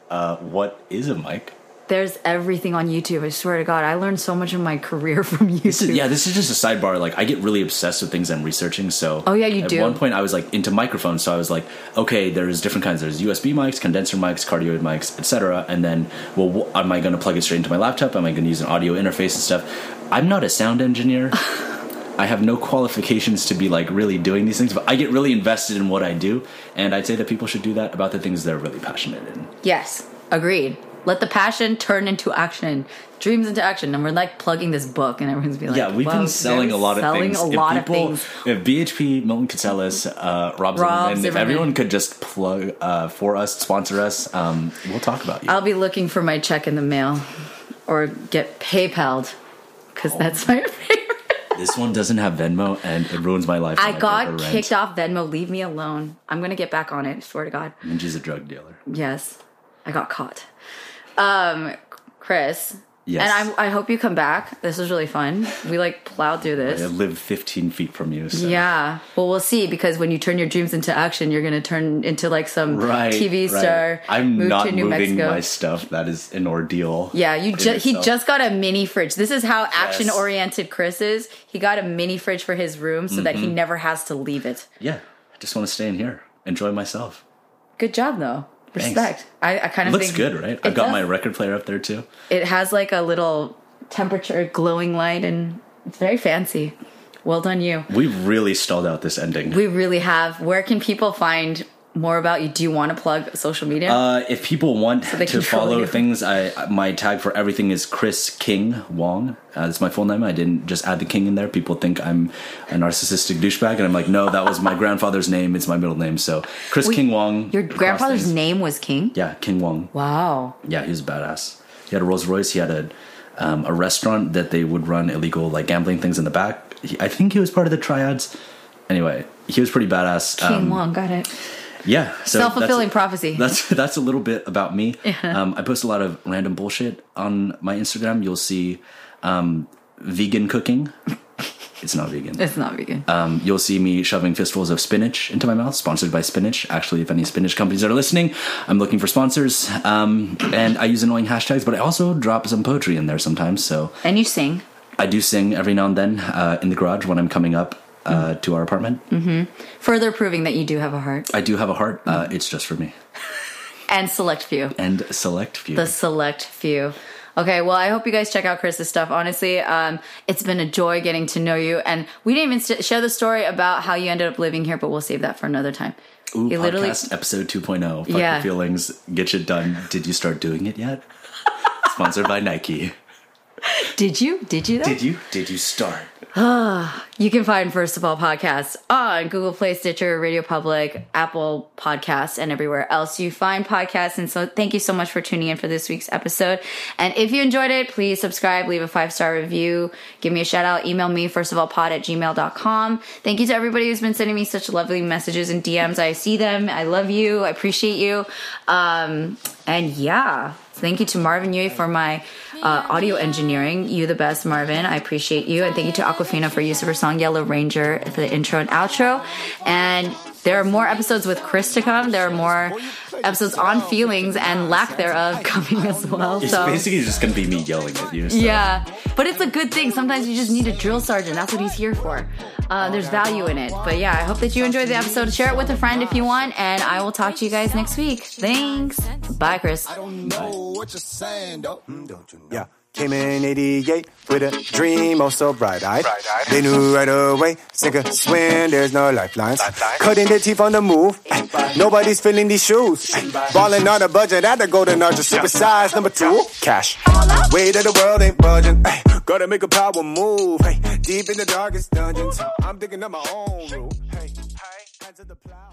Uh, what is a mic? There's everything on YouTube. I swear to God, I learned so much of my career from YouTube. This is, yeah, this is just a sidebar. Like, I get really obsessed with things I'm researching. So, Oh, yeah, you at do. one point, I was like into microphones. So I was like, okay, there's different kinds. There's USB mics, condenser mics, cardioid mics, etc. And then, well, am I going to plug it straight into my laptop? Am I going to use an audio interface and stuff? I'm not a sound engineer. I have no qualifications to be like really doing these things, but I get really invested in what I do, and I'd say that people should do that about the things they're really passionate in. Yes, agreed. Let the passion turn into action, dreams into action, and we're like plugging this book, and everyone's be like, Yeah, we've wow, been selling a lot of selling things. a lot of things. If BHP, Milton Katselas, uh, Rob, Rob Zimmerman, if everyone could just plug uh, for us, sponsor us, um, we'll talk about you. I'll be looking for my check in the mail, or get PayPal'd, because that's my favorite. this one doesn't have Venmo, and it ruins my life. I pay got kicked off Venmo. Leave me alone. I'm gonna get back on it. Swear to God. Minji's a drug dealer. Yes, I got caught. Um, Chris. Yes. And I, I hope you come back. This was really fun. We like plowed through this. I live 15 feet from you. So. Yeah. Well, we'll see because when you turn your dreams into action, you're going to turn into like some Right. TV right. star. I'm move not to New moving Mexico. my stuff. That is an ordeal. Yeah, you just he just got a mini fridge. This is how action oriented Chris is. He got a mini fridge for his room so that he Mm-hmm. never has to leave it. Yeah, I just want to stay in here, enjoy myself. Good job though. Respect. I, I kind It of looks think good, right? I've got does. my record player up there too. It has like a little temperature glowing light and it's very fancy. Well done you. We really stalled out this ending. We really have. Where can people find more about you? Do you want to plug social media? Uh, if people want they to follow follow you. things, I my tag for everything is Chris King Wong. Uh, that's my full name. I didn't just add the King in there. People think I'm a narcissistic douchebag, and I'm like, no, that was my grandfather's name. It's my middle name. So Chris Wait, King Wong. Your grandfather's things. name was King? Yeah, King Wong. Wow. Yeah, he was a badass. He had a Rolls Royce. He had a um, a restaurant that they would run illegal like gambling things in the back. He, I think he was part of the triads. Anyway, he was pretty badass. King Um, Wong, got it. Yeah, so Self fulfilling prophecy. That's that's a little bit about me. Um, I post a lot of random bullshit on my Instagram. You'll see um, vegan cooking. It's not vegan. It's not vegan. Um, you'll see me shoving fistfuls of spinach into my mouth, sponsored by Spinach. Actually, if any spinach companies are listening, I'm looking for sponsors. Um, and I use annoying hashtags, but I also drop some poetry in there sometimes. So and you sing. I do sing every now and then uh, in the garage when I'm coming up uh, to our apartment. Mm-hmm. Further proving that you do have a heart. I do have a heart. Uh, it's just for me And select few. and select few. The select few. Okay, well, I hope you guys check out Chris's stuff. Honestly, um, it's been a joy getting to know you. And we didn't even st- share the story about how you ended up living here, but we'll save that for another time. Ooh, podcast literally- episode 2.0. Fuck Yeah. your feelings. Get shit done. Did you start doing it yet? Sponsored by Nike. Did you? Did you? Though? Did you? Did you start? You can find First of All podcasts on Google Play, Stitcher, Radio Public, Apple Podcasts, and everywhere else you find podcasts. And so thank you so much for tuning in for this week's episode. And if you enjoyed it, please subscribe, leave a five star review, give me a shout out, email me, first of all, pod at gmail.com. Thank you to everybody who's been sending me such lovely messages and DMs. I see them. I love you. I appreciate you. Um, and yeah, thank you to Marvin Yui for my uh, audio engineering. You the best, Marvin. I appreciate you. And thank you to Awkwafina for use of her song Yellow Ranger for the intro and outro. And there are more episodes with Chris to come. There are more episodes on feelings and lack thereof coming as well. It's so basically just going to be me yelling at you. So. yeah, but it's a good thing. Sometimes you just need a drill sergeant. That's what he's here for. Uh, there's value in it. But yeah, I hope that you enjoyed the episode. Share it with a friend if you want, and I will talk to you guys next week. Thanks. Bye, Chris. I don't know what you're saying, though. Mm, don't you know? Yeah. Came in 88 with a dream, oh so bright-eyed. They knew right away, sink or swim, there's no lifelines. Cutting their teeth on the move, nobody's filling these shoes. Balling on a budget at the golden arch, super size number two. Cash. Weight of the world ain't budging, gotta make a power move. Deep in the darkest dungeons, I'm digging up my own route. Hands to the plow.